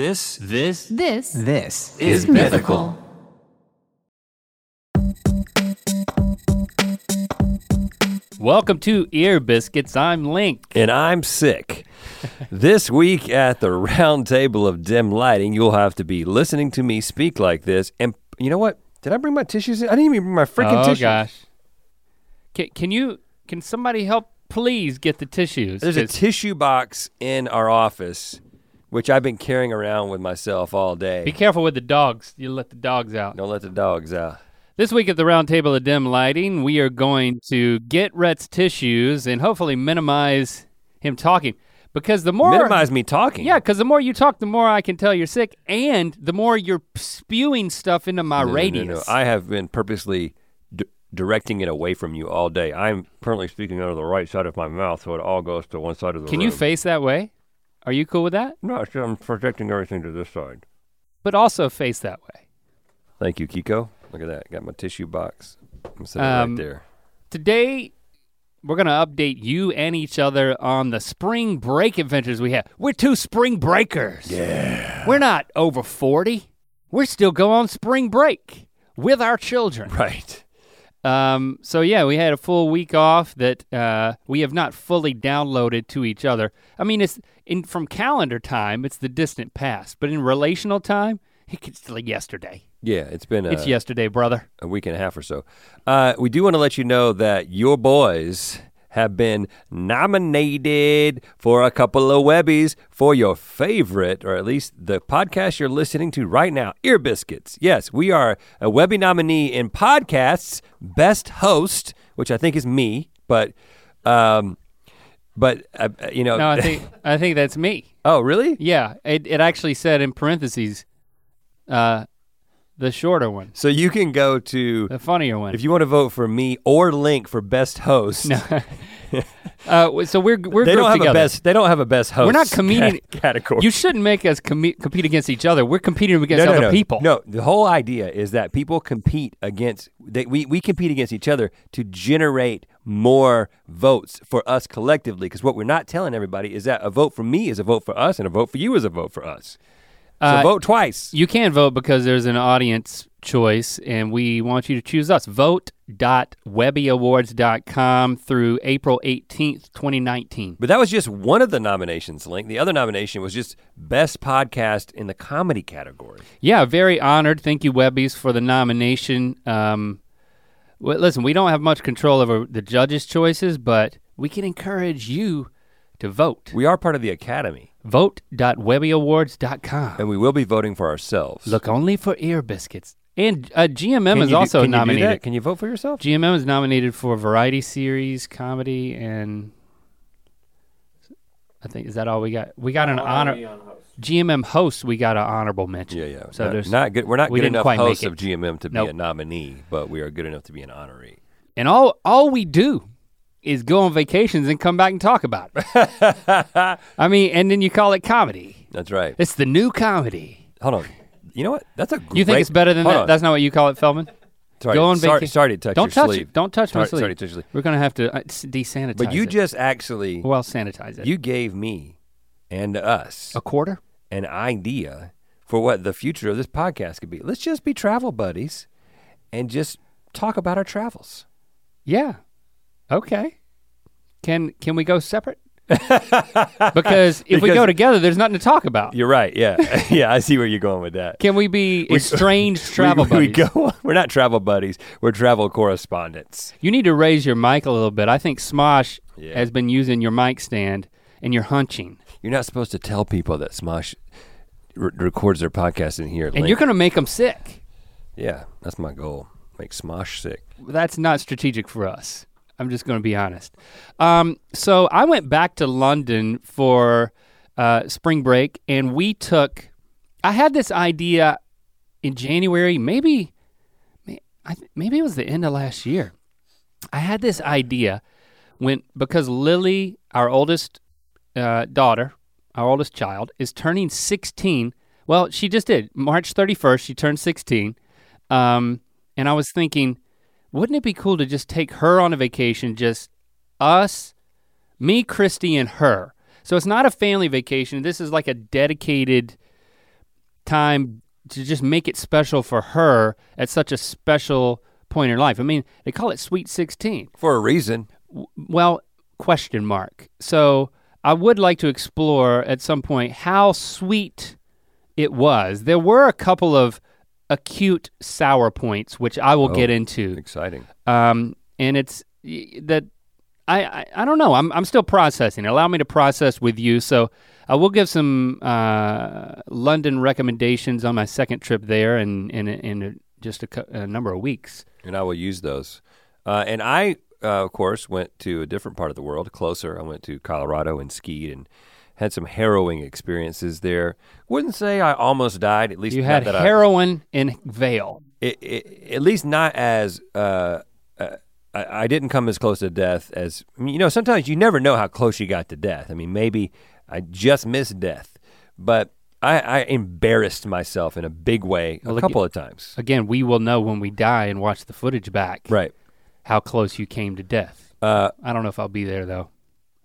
This This This This is mythical. Welcome to Ear Biscuits. I'm Link. and I'm sick. this week at the round table of dim lighting, you'll have to be listening to me speak like this. And you know what? Did I bring my tissues? In? I didn't even bring my freaking oh tissues. gosh. Can, can you? Can somebody help? Please get the tissues. There's a tissue box in our office, which I've been carrying around with myself all day. be careful with the dogs. You let the dogs out. Don't let the dogs out. This week at the Roundtable of dim lighting, we are going to get Rhett's tissues and hopefully minimize him talking. Because the more Minimize me talking. Yeah, because the more you talk, the more I can tell you're sick, and the more you're spewing stuff into my No, no, no, radius. no. I have been purposely d- directing it away from you all day. I'm currently speaking out of the right side of my mouth, so it all goes to one side of the can room. you face that way? Are you cool with that? No, it's- I'm projecting everything to this side. But also face that way. Thank you, Kiko. Look at that. Got my tissue box. I'm sitting Um, right there. Today, we're gonna update you and each other on the spring break adventures we have. We're two spring breakers. Yeah. We're not over 40. We're still going on spring break with our children. Right. Um, so yeah, we had a full week off that uh, we have not fully downloaded to each other. I mean, it's in from calendar time, it's the distant past, but in relational time, it's like yesterday. Yeah, it's been a, it's yesterday, brother. a week and a half or so. Uh, we do want to let you know that your boys have been nominated for a couple of Webbies for your favorite, or at least the podcast you're listening to right now, Ear Biscuits. Yes, we are a Webby nominee in podcasts, Best Host, which I think is me, but, um, but uh, you know. No, I think I think that's me. oh, really? Yeah, it it actually said in parentheses, uh, the shorter one, So you can go to the funnier one. if you want to vote for me or Link for best host. no. uh, so we're we're they don't have together. a best. They don't have a best host. We're not comedian- ca- category. You shouldn't make us com- compete against each other. We're competing against no, no, other no. people. No, the whole idea is that people compete against. They, we we compete against each other to generate more votes for us collectively. Because what we're not telling everybody is that a vote for me is a vote for us, and a vote for you is a vote for us. So Uh, vote twice. You can vote because there's an audience choice, and we want you to choose us. Vote.webbyawards.com through April 18th, 2019. But that was just one of the nominations, Link. The other nomination was just best podcast in the comedy category. Yeah, very honored. Thank you, Webbies, for the nomination. Um, well, listen, we don't have much control over the judges' choices, but we can encourage you to vote. We are part of the academy, Vote.webbyawards.com. and we will be voting for ourselves. Look only for ear biscuits. And uh, GMM Can is you do- also can you do nominated. that? Can you vote for yourself? GMM is nominated for variety series, comedy, and I think is that all we got? We got an honor. GMM host, we got an honorable mention. Yeah, yeah. So not, there's not good. We're not we good didn't enough quite make hosts of GMM to be a nominee, but we are good enough to be an honoree. and all all we do is go on vacations and come back and talk about it. I mean, and then you call it comedy. That's right. It's the new comedy. Hold on. You know what? That's a great. You think it's better than that? on. That's not what you call it, Feldman. sorry. go on sorry, vaca- sorry to touch Don't touch sleeve. it. Don't touch my Sorry, sleeve. sorry to touch your sleeve. We're gonna have to uh, desanitize But you it. just actually well sanitize it. you gave me and us a quarter? an idea for what the future of this podcast could be. Let's just be travel buddies and just talk about our travels. Yeah. Okay. Can can we go separate? because if we go together, there's nothing to talk about. You're right. Yeah. yeah, I see where you're going with that. Can we be estranged travel we, we buddies? go we're not travel buddies. We're travel correspondents. You need to raise your mic a little bit. I think Smosh Yeah. has been using your mic stand and you're hunching. You're not supposed to tell people that Smosh re- records their podcast in here. And Link. you're gonna make them sick. yeah, that's my goal. Make Smosh sick. That's not strategic for us. I'm just gonna be honest. Um, so I went back to London for uh, spring break and we took, I had this idea in January, maybe, maybe it was the end of last year. I had this idea when, because Lily, our oldest uh, daughter, our oldest child, is turning 16. Well, she just did. March 31st, she turned 16. Um, and I was thinking, wouldn't it be cool to just take her on a vacation, just us, me, Christy, and her? So it's not a family vacation. This is like a dedicated time to just make it special for her at such a special point in her life. I mean, they call it Sweet 16. For a reason. Well, question mark. So I would like to explore at some point how sweet it was. There were a couple of acute sour points, which I will Oh. get into. Exciting. Um, and it's that I, I I don't know. I'm I'm still processing. Allow me to process with you. So I will give some uh, London recommendations on my second trip there, in in in just a, a number of weeks. and I will use those. Uh, and I, uh, of course, went to a different part of the world, closer. I went to Colorado and skied and had some harrowing experiences there. Wouldn't say I almost died. At least You not had that I- heroin in Vail. it, it, at least not as uh, uh, I, I didn't come as close to death as I mean, you know. Sometimes you never know how close you got to death. I mean, maybe I just missed death, but I, I embarrassed myself in a big way a Well, look, couple of times. Again, we will know when we die and watch the footage back Right. how close you came to death. Uh, I don't know if I'll be there though.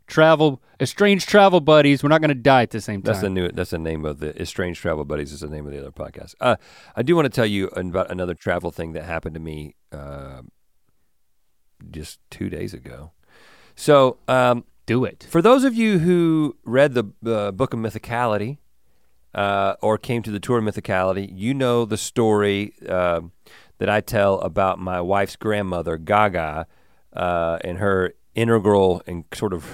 Travel, estranged travel buddies. We're not going to die at the same time. That's the new. That's the name of the Estranged Travel Buddies. Is the name of the other podcast. Uh, I do want to tell you about another travel thing that happened to me uh, just two days ago. So, um, Do it. for those of you who read the uh, Book of Mythicality uh, or came to the tour of Mythicality, you know the story uh, that I tell about my wife's grandmother, Gaga, uh, and her integral and sort of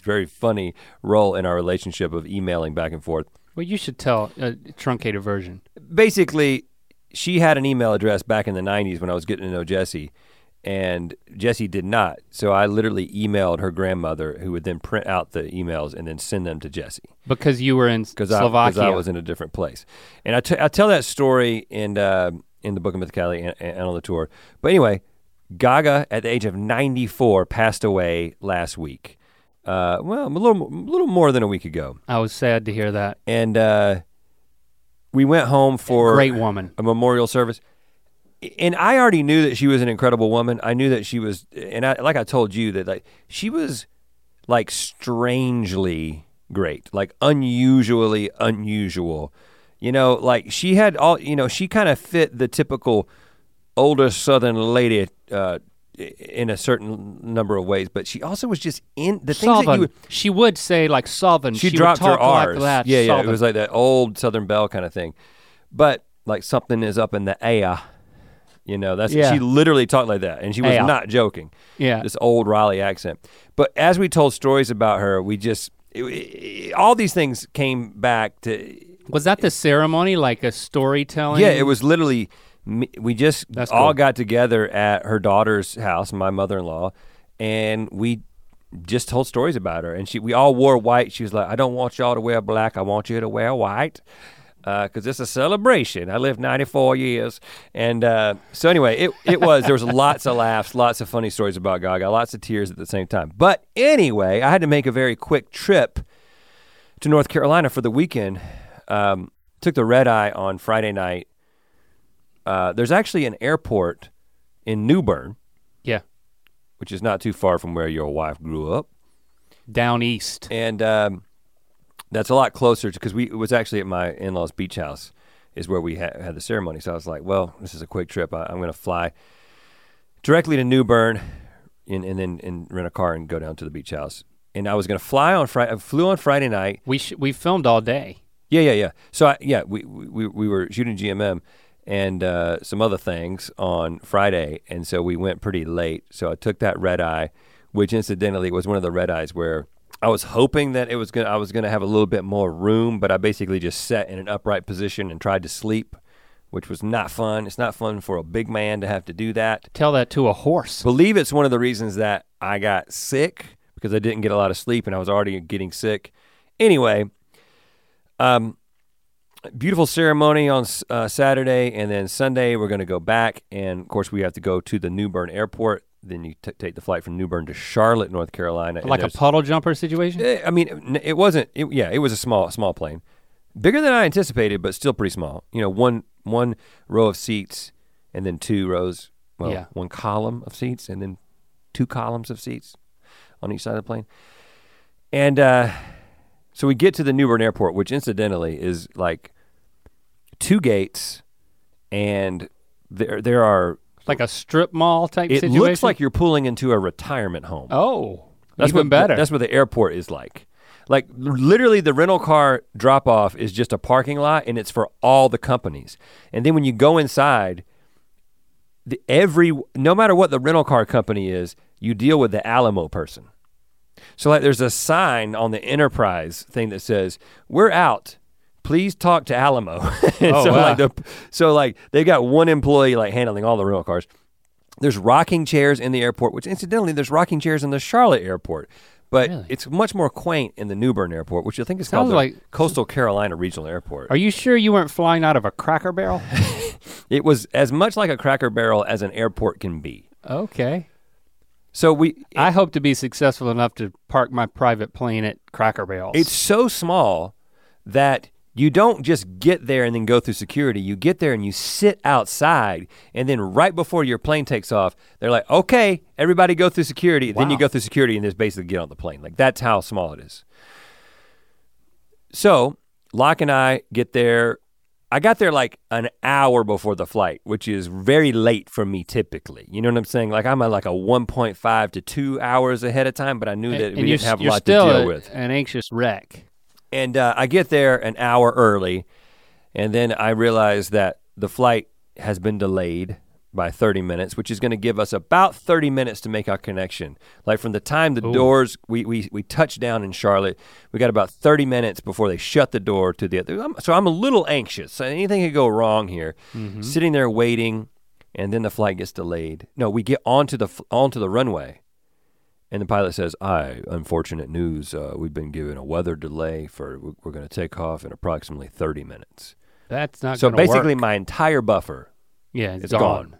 very funny role in our relationship of emailing back and forth. Well, you should tell a truncated version. Basically, she had an email address back in the 90s when I was getting to know Jessie, and Jessie did not. So I literally emailed her grandmother, who would then print out the emails and then send them to Jessie. Because you were in Slovakia. because I. I was in a different place. And I, t- I tell that story in uh, in the Book of Mythicality and, and on the tour. But anyway, Gaga at the age of 94 passed away last week. Uh, well, a little a little more than a week ago. I was sad to hear that. And uh, we went home for Great woman. a memorial service. And I already knew that she was an incredible woman. I knew that she was, and I, like I told you that like she was like strangely great, like unusually unusual. You know, like she had all, you know, she kind of fit the typical older Southern lady uh, in a certain number of ways, but she also was just in the things that you would, She would say like Solvin. she, would dropped her talk like R's. that. yeah, yeah. It was like that old Southern Belle kind of thing. But like something is up in the air. You know, that's Yeah. she literally talked like that, and she was Air. not joking. yeah. This old Raleigh accent. But as we told stories about her, we just it- it- all these things came back to. Was that the ceremony, like a storytelling? Yeah, it was literally. Me- We just That's all cool. got together at her daughter's house, my mother-in-law, and we just told stories about her. And she, we all wore white. She was like, "I don't want y'all to wear black. I want you to wear white." because it's a celebration. I lived 94 years, and uh, so anyway, it it was there was lots of laughs, lots of funny stories about Gaga, lots of tears at the same time. But anyway, I had to make a very quick trip to North Carolina for the weekend. Um, took the red eye on Friday night. Uh, there's actually an airport in New Bern, Yeah. which is not too far from where your wife grew up. Down east. and um, that's a lot closer because we it was actually at my in-laws beach house is where we ha- had the ceremony. So i was like well this is a quick trip. I, i'm going to fly directly to new bern and, and then and rent a car and go down to the beach house. And i was going to fly on friday i flew on friday night. We sh- we filmed all day. yeah yeah yeah. So I, yeah we, we we were shooting gmm and uh, some other things on friday and so we went pretty late so i took that red eye which incidentally was one of the red eyes where I was hoping that it was gonna I was gonna have a little bit more room, but I basically just sat in an upright position and tried to sleep, which was not fun. It's not fun for a big man to have to do that. Tell that to a horse. Believe it's one of the reasons that I got sick because I didn't get a lot of sleep and I was already getting sick. Anyway, um, beautiful ceremony on uh, Saturday, and then Sunday we're going to go back, and of course we have to go to the New Bern Airport. Then you t- take the flight from New Bern to Charlotte, North Carolina. Like a puddle jumper situation? Eh, I mean, it- wasn't. It, yeah, it was a small, small plane, bigger than I anticipated, but still pretty small. You know, one one row of seats, and then two rows. Well, Yeah. one column of seats, and then two columns of seats on each side of the plane. And uh, so we get to the New Bern Airport, which incidentally is like two gates, and there there are. Like a strip mall type It situation. looks like you're pulling into a retirement home. Oh, That's even what, better. That's what the airport is like. Like literally, the rental car drop off is just a parking lot, and it's for all the companies. And then when you go inside, the every no matter what the rental car company is, you deal with the Alamo person. So like, there's a sign on the Enterprise thing that says, "We're out." Please talk to Alamo. Oh, so wow. like the so like they got one employee like handling all the rental cars. There's rocking chairs in the airport, which incidentally, there's rocking chairs in the Charlotte airport, but Really? it's much more quaint in the New Bern airport, which I think is Sounds called the like- Coastal Carolina Regional Airport. Are you sure you weren't flying out of a Cracker Barrel? It was as much like a Cracker Barrel as an airport can be. okay. So we, I hope to be successful enough to park my private plane at Cracker Barrel. it's so small that you don't just get there and then go through security. You get there and you sit outside, and then right before your plane takes off, they're like, "Okay, everybody go through security." Then you go through security and just basically get on the plane. Like that's how small it is. So Locke and I get there. I got there like an hour before the flight, which is very late for me typically. You know what I'm saying? Like I'm at like a 1.5 to two hours ahead of time, but I knew that and we you're, didn't have a lot to deal a- with. an anxious wreck. And uh, I get there an hour early, and then I realize that the flight has been delayed by 30 minutes, which is going to give us about 30 minutes to make our connection. Like from the time the Ooh. doors, we, we, we touch down in Charlotte, we got about 30 minutes before they shut the door to the other. So I'm a little anxious. Anything could go wrong here. Mm-hmm. Sitting there waiting, and then the flight gets delayed. No, we get onto the onto the runway. And the pilot says, "I unfortunate news. Uh, we've been given a weather delay for. We're going to take off in approximately 30 minutes. That's not so basically, work. my entire buffer. yeah, it's, it's gone. gone.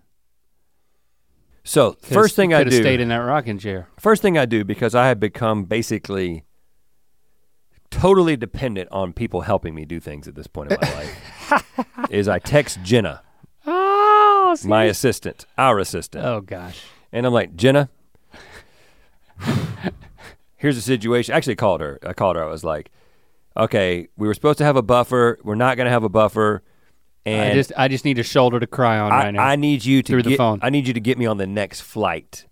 So first thing I do, stayed in that rocking chair. first thing I do because I have become basically totally dependent on people helping me do things at this point in my life, is I text Jenna, Oh, my assistant, our assistant, oh gosh. And I'm like, Jenna, here's the situation. I actually called her. I called her. I was like, okay, we were supposed to have a buffer. We're not going to have a buffer. And I just I just need a shoulder to cry on I, right now. I need you to Through the get, phone. I need you to get me on the next flight.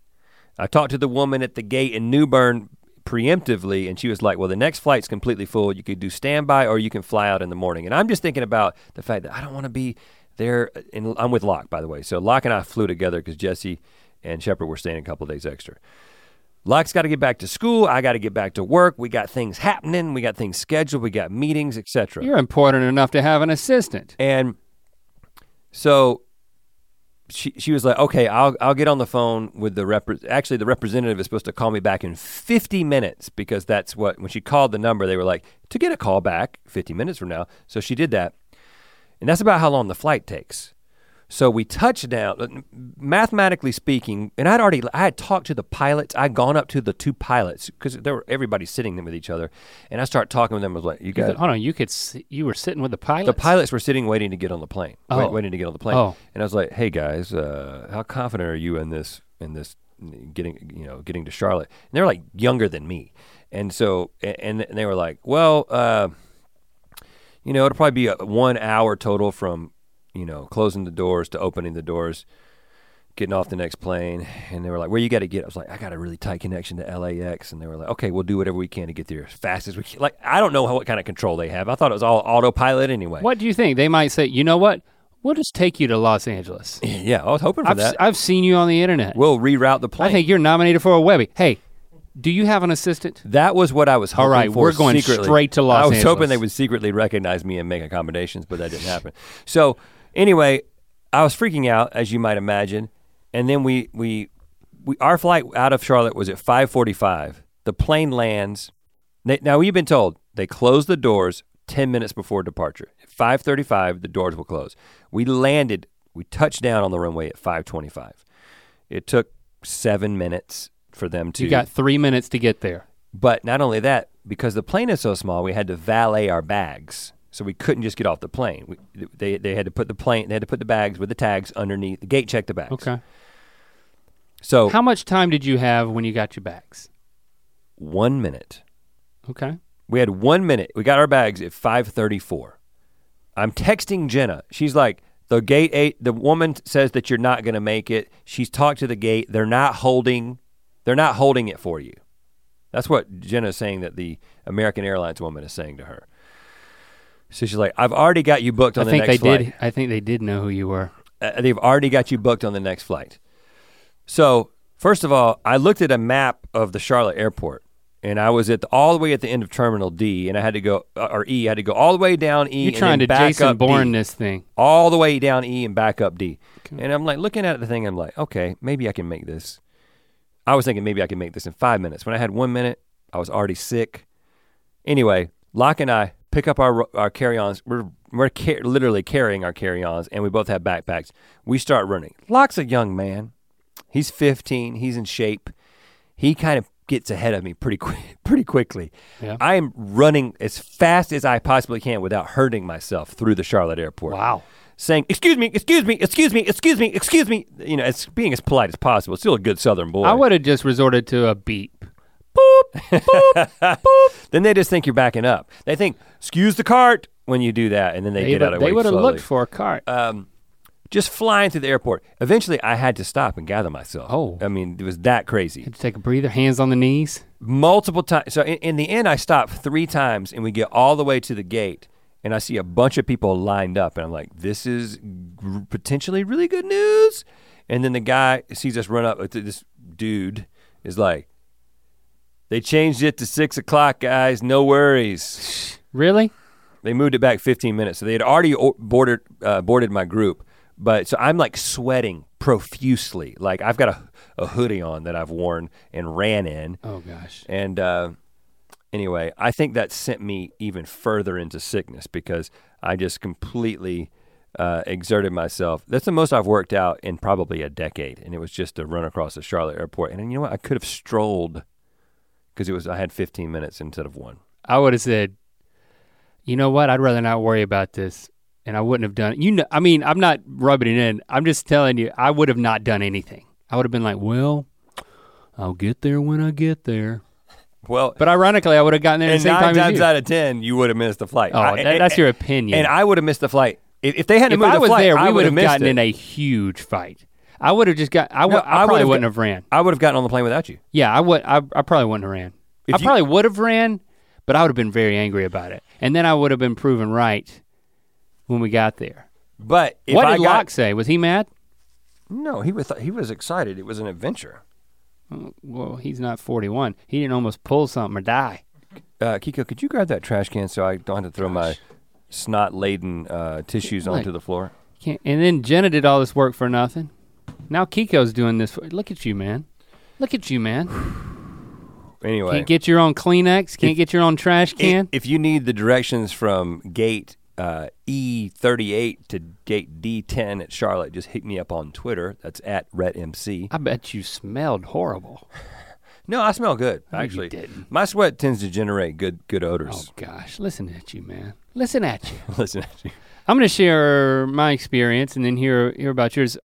I talked to the woman at the gate in New Bern preemptively, and she was like, "Well, the next flight's completely full. You could do standby, or you can fly out in the morning." And I'm just thinking about the fact that I don't want to be there. And I'm with Locke, by the way. So Locke and I flew together because Jessie and Shepard were staying a couple days extra. Locke's got to get back to school. I got to get back to work. We got things happening. We got things scheduled. We got meetings, etc. You're important enough to have an assistant. And so she she was like, "Okay, I'll I'll get on the phone with the rep. Actually, the representative is supposed to call me back in 50 minutes because that's what when she called the number, they were like to get a call back 50 minutes from now. So she did that, and that's about how long the flight takes. So we touched down. Mathematically speaking, and I'd already I had talked to the pilots. I'd gone up to the two pilots because there were everybody sitting there with each other, and I started talking with them. I was like, "You guys, hold on, you could s- you were sitting with the pilots? the pilots were sitting waiting to get on the plane, wait- Oh. waiting to get on the plane. Oh. And I was like, "Hey guys, uh, how confident are you in this? In this getting you know getting to Charlotte?" And they're like younger than me, and so and, and they were like, "Well, uh, you know, it'll probably be a, one hour total from you know closing the doors to opening the doors." Getting off the next plane, and they were like, "Where you got to get?" I was like, "I got a really tight connection to LAX," and they were like, "Okay, we'll do whatever we can to get there as fast as we can." Like, I don't know how, what kind of control they have. I thought it was all autopilot anyway. What do you think? They might say, you know what? We'll just take you to Los Angeles. Yeah, I was hoping for I've, that. I've seen you on the internet. we'll reroute the plane. I think you're nominated for a Webby. Hey, do you have an assistant? that was what I was hoping All right, for we're going secretly. straight to Los I was hoping they would secretly recognize me and make accommodations, but that didn't happen. So anyway, I was freaking out, as you might imagine, and then we we, we our flight out of Charlotte was at 5:45. The plane lands. They, now we've been told they close the doors 10 minutes before departure. At 5:35, the doors will close. We landed. We touched down on the runway at 5:25. It took seven minutes for them to. You got three minutes to get there. But not only that, because the plane is so small, we had to valet our bags. So we couldn't just get off the plane. We, they, they had to put the plane, they had to put the bags with the tags underneath. The gate check the bags. Okay. So How much time did you have when you got your bags? one minute. Okay. We had one minute. We got our bags at 5:34. I'm texting Jenna. She's like, the gate eight, the woman says that you're not gonna make it. She's talked to the gate. They're not holding, they're not holding it for you. That's what Jenna is saying that the American Airlines woman is saying to her. So she's like, I've already got you booked on I the think next they flight. did. I think they did know who you were. Uh, they've already got you booked on the next flight. So first of all, I looked at a map of the Charlotte airport and I was at the, all the way at the end of Terminal D and I had to go, uh, or E, I had to go all the way down E You're and trying to back Jason up D. Bourne this thing. all the way down E and back up D. And I'm like looking at the thing, I'm like, okay, maybe I can make this. I was thinking maybe I can make this in five minutes. When I had one minute, I was already sick. Anyway, Locke and I pick up our our carry-ons. We're we're literally carrying our carry-ons, and we both have backpacks. We start running. Locke's a young man. He's 15. He's in shape. He kind of gets ahead of me pretty quick, pretty quickly. Yeah. I am running as fast as I possibly can without hurting myself through the Charlotte airport Wow. saying, "Excuse me, excuse me, excuse me, excuse me, excuse me." You know, it's being as polite as possible. Still a good Southern boy. I would have just resorted to a beep. then they just think you're backing up. They think, "Excuse the cart" when you do that, and then they, They, get out of the way they would have looked for a cart. um, just flying through the airport. Eventually, I had to stop and gather myself. Oh. I mean, it was that crazy. Had to take a breather, hands on the knees. multiple times. So in, in the end, I stop three times, and we get all the way to the gate, and I see a bunch of people lined up, and I'm like, "This is g- potentially really good news." And then the guy sees us run up. uh, This dude is like, "They changed it to six o'clock, guys. No worries." Really? They moved it back 15 minutes, so they had already boarded uh, boarded my group. But so I'm like sweating profusely. Like I've got a, a hoodie on that I've worn and ran in. Oh gosh. And uh, anyway, I think that sent me even further into sickness because I just completely uh, exerted myself. That's the most I've worked out in probably a decade, and it was just to run across the Charlotte airport. And you know what? I could have strolled because it was I had 15 minutes instead of one. I would have said, you know what? I'd rather not worry about this, and I wouldn't have done it. You know, I mean, I'm not rubbing it in. I'm just telling you, I would have not done anything. I would have been like, well, I'll get there when I get there. Well, But ironically, I would have gotten there and the same nine time as times out of ten, you would have missed the flight. oh, I- that- and- that's your opinion. And I would have missed the flight if, if they hadn't if moved I the was flight. there, I we would have gotten it. in a huge fight. I would have just got. I, No, I, I probably wouldn't got- have ran. I would have gotten on the plane without you. Yeah, I would. I, I probably wouldn't have ran. If I you- probably would have ran, but I would have been very angry about it, and then I would have been proven right when we got there. But if what I did got, Locke say? Was he mad? No, he was he was excited. It was an adventure. Oh, Well, he's not 41. He didn't almost pull something or die. Uh, Kiko, could you grab that trash can so I don't have to throw my snot laden uh, tissues Like- onto the floor? And then Jenna did all this work for nothing. Now Kiko's doing this. For, look at you, man. Look at you, man. Anyway, Can't get your own Kleenex. Can't If- get your own trash can. if you need the directions from gate uh, E38 to gate D10 at Charlotte, just hit me up on Twitter. That's at RhettMC. I bet you smelled horrible. No, I smell good. No, you Actually, didn't. my sweat tends to generate good good odors. Oh gosh, listen at you, man. Listen at you. Listen, at you. I'm going to share my experience and then hear hear about yours.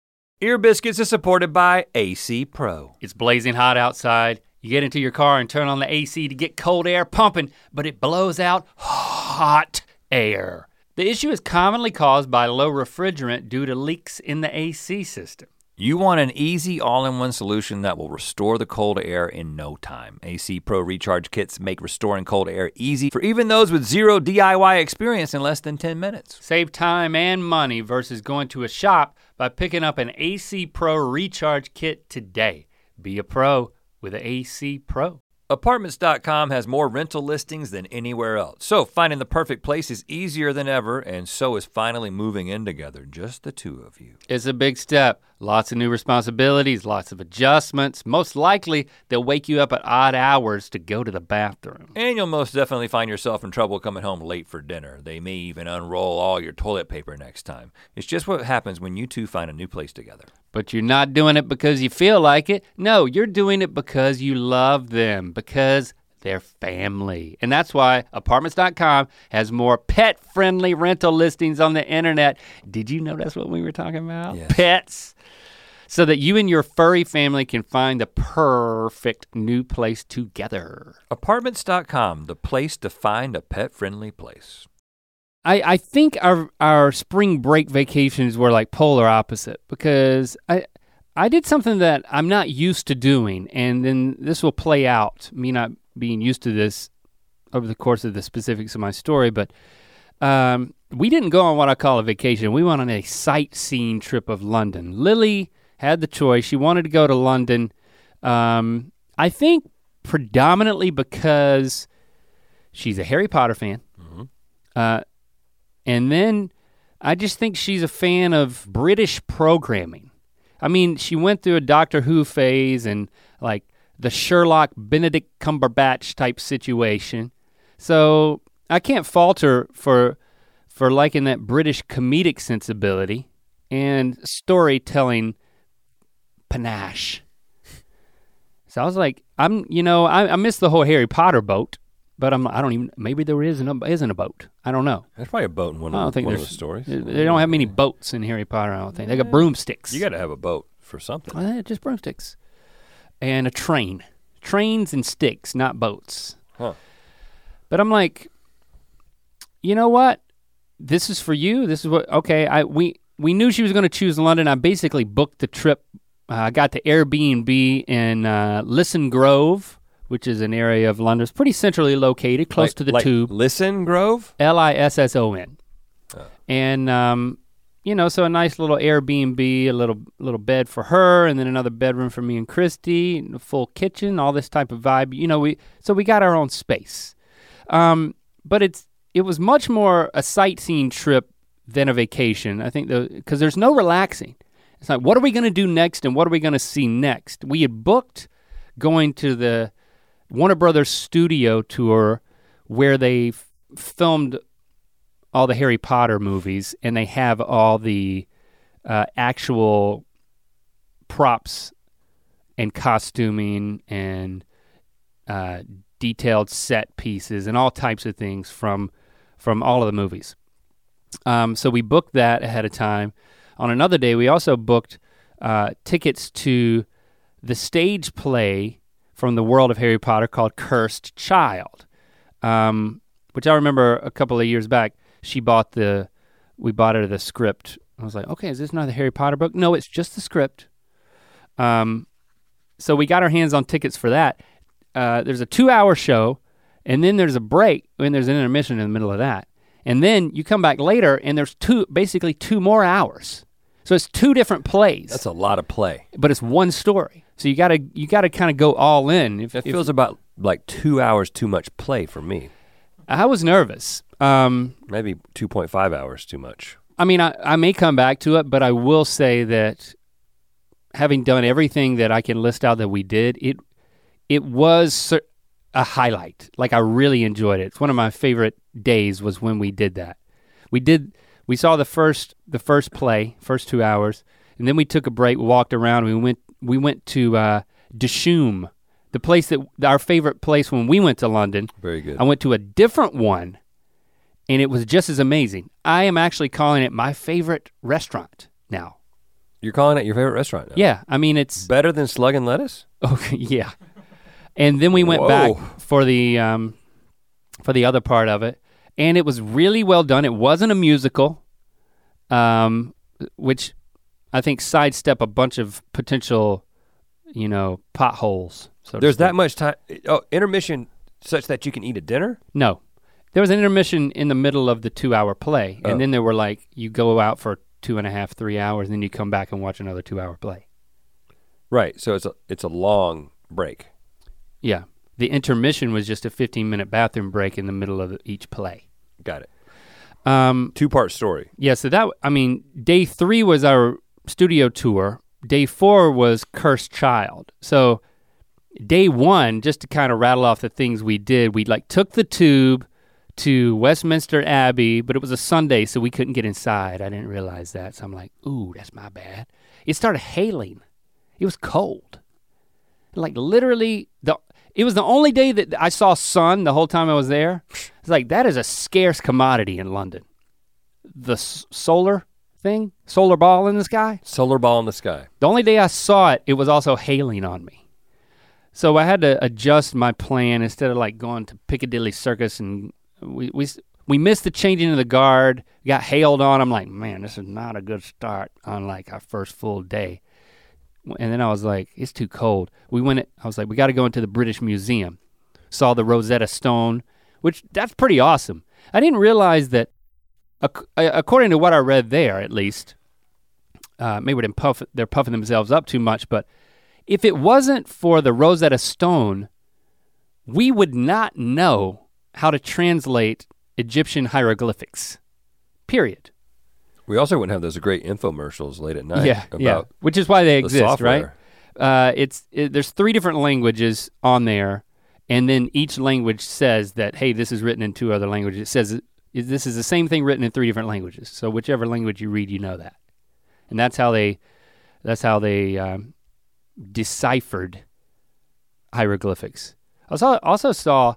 Ear Biscuits is supported by AC Pro. It's blazing hot outside. You get into your car and turn on the AC to get cold air pumping, but it blows out hot air. The issue is commonly caused by low refrigerant due to leaks in the AC system. You want an easy all in one solution that will restore the cold air in no time. AC Pro recharge kits make restoring cold air easy for even those with zero DIY experience in less than 10 minutes. Save time and money versus going to a shop by picking up an AC Pro recharge kit today. Be a pro with an AC Pro. Apartments.com has more rental listings than anywhere else. So finding the perfect place is easier than ever, and so is finally moving in together, just the two of you. It's a big step. Lots of new responsibilities, lots of adjustments. Most likely, they'll wake you up at odd hours to go to the bathroom. And you'll most definitely find yourself in trouble coming home late for dinner. They may even unroll all your toilet paper next time. It's just what happens when you two find a new place together. But you're not doing it because you feel like it. No, you're doing it because you love them, because they're family. And that's why apartments.com has more pet friendly rental listings on the internet. Did you know that's what we were talking about? Yes. Pets. So that you and your furry family can find the perfect new place together. Apartments.com, the place to find a pet friendly place. I, I think our our spring break vacations were like polar opposite because I I did something that I'm not used to doing, and then this will play out. Me not being used to this over the course of the specifics of my story, but um, we didn't go on what I call a vacation. We went on a sightseeing trip of London. Lily had the choice. She wanted to go to London. Um, I think predominantly because she's a Harry Potter fan. Uh, and then I just think she's a fan of British programming. I mean, she went through a Doctor Who phase and like the Sherlock Benedict Cumberbatch type situation. So I can't falter for for liking that British comedic sensibility and storytelling panache. So I was like, I'm, you know, I, I miss the whole Harry Potter boat, but I'm, I don't even. Maybe there isn't a, isn't a boat. I don't know. There's probably a boat in one I don't the, think one of there's. the stories. They they don't have many boats in Harry Potter. I don't think they got broomsticks. You got to have a boat for something. Eh, just broomsticks, and a train. Trains and sticks, not boats. Huh. But I'm like, you know what? This is for you. This is what. Okay, I we we knew she was going to choose London. I basically booked the trip. Uh, I got the Airbnb in uh, Lisson Grove, which is an area of London. It's pretty centrally located, close Like- to the like tube. Listen, Grove. L I S S O N. Oh. And um, you know, so a nice little Airbnb, a little little bed for her, and then another bedroom for me and Christy, and a full kitchen, all this type of vibe. You know, we so we got our own space. Um, but it's it was much more a sightseeing trip than a vacation. I think the because there's no relaxing. It's like, what are we going to do next, and what are we going to see next? We had booked going to the Warner Brothers studio tour where they f- filmed all the Harry Potter movies, and they have all the uh, actual props and costuming and uh, detailed set pieces and all types of things from from all of the movies. Um, so we booked that ahead of time. On another day, we also booked uh, tickets to the stage play from the world of Harry Potter called Cursed Child, um, which I remember a couple of years back. She bought the, we bought her the script. I was like, okay, is this not the Harry Potter book? No, it's just the script. Um, so we got our hands on tickets for that. Uh, there's a two-hour show, and then there's a break, and there's an intermission in the middle of that, and then you come back later, and there's two, basically two more hours. So it's two different plays, That's a lot of play. but it's one story. So you gotta you gotta kind of go all in. If, It if- feels about like two hours too much play for me. I was nervous. Um, Maybe 2.5 hours too much. I mean, I, I may come back to it, but I will say that having done everything that I can list out that we did, it it was a highlight. Like I really enjoyed it. It's one of my favorite days was when we did that. We did we saw the first the first play, first two hours, and then we took a break, walked around, we went we went to uh Dishoom, the place that our favorite place when we went to London. Very good. I went to a different one and it was just as amazing. I am actually calling it my favorite restaurant now. You're calling it your favorite restaurant now? Yeah, I mean it's Better than Slug and Lettuce? okay, yeah. And then we went Whoa. back for the um for the other part of it and it was really well done. It wasn't a musical um which I think sidestep a bunch of potential you know potholes. So There's that much time. Oh, intermission such that you can eat a dinner? No. There was an intermission in the middle of the two hour play. And Oh. then there were like, you go out for two and a half, three hours, and then you come back and watch another two hour play. Right. So it's a it's a long break. Yeah. The intermission was just a 15 minute bathroom break in the middle of each play. Got it. Um, Two part story. yeah, so that, I mean, day three was our studio tour. Day four was Cursed Child. So day one, just to kind of rattle off the things we did, we like took the tube to Westminster Abbey, but it was a Sunday, so we couldn't get inside. I didn't realize that. So I'm like, ooh, that's my bad. It started hailing. It was cold. Like literally the it was the only day that I saw sun the whole time I was there. It's like that is a scarce commodity in London. The s- solar thing, solar ball in the sky. Solar ball in the sky. The only day I saw it, it was also hailing on me. So I had to adjust my plan instead of like going to Piccadilly Circus and we, we we missed the changing of the guard, got hailed on. I'm like, man, this is not a good start on like our first full day. And then I was like, it's too cold. We went, I was like, we got to go into the British Museum. Saw the Rosetta Stone, which that's pretty awesome. I didn't realize that, according to what I read there at least, uh, maybe puff, they're puffing themselves up too much, but if it wasn't for the Rosetta Stone, we would not know how to translate Egyptian hieroglyphics. Period. We also wouldn't have those great infomercials late at night. yeah, about yeah. Which is why they the exist, right? Uh, it's it, there's three different languages on there, and then each language says that hey, this is written in two other languages. It says it- this is the same thing written in three different languages. So whichever language you read, you know that, and that's how they that's how they um, deciphered hieroglyphics. I also also saw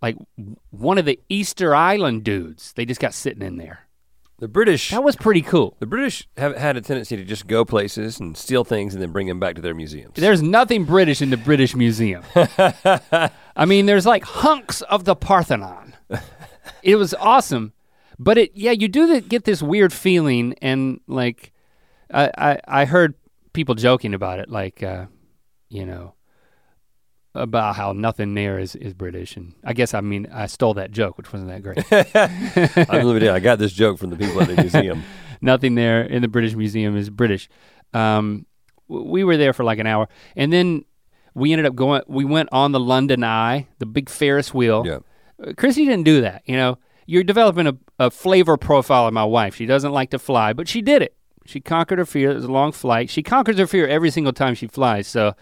like one of the Easter Island dudes. They just got sitting in there. The British That was pretty cool. the British have had a tendency to just go places and steal things and then bring them back to their museums. There's nothing British in the British Museum. I mean, there's like hunks of the Parthenon. It was awesome, but it yeah, you do get this weird feeling, and like I I, I heard people joking about it, like uh, you know about how nothing there is is British, and I guess I mean I stole that joke, which wasn't that great. I'm limited. I got this joke from the people at the museum. nothing there in the British Museum is British. Um, we were there for like an hour, and then we ended up going. We went on the London Eye, the big Ferris wheel. Yeah. Uh, Chrissy didn't do that. You know, you're developing a, a flavor profile of my wife. She doesn't like to fly, but she did it. She conquered her fear. It was a long flight. She conquers her fear every single time she flies. So,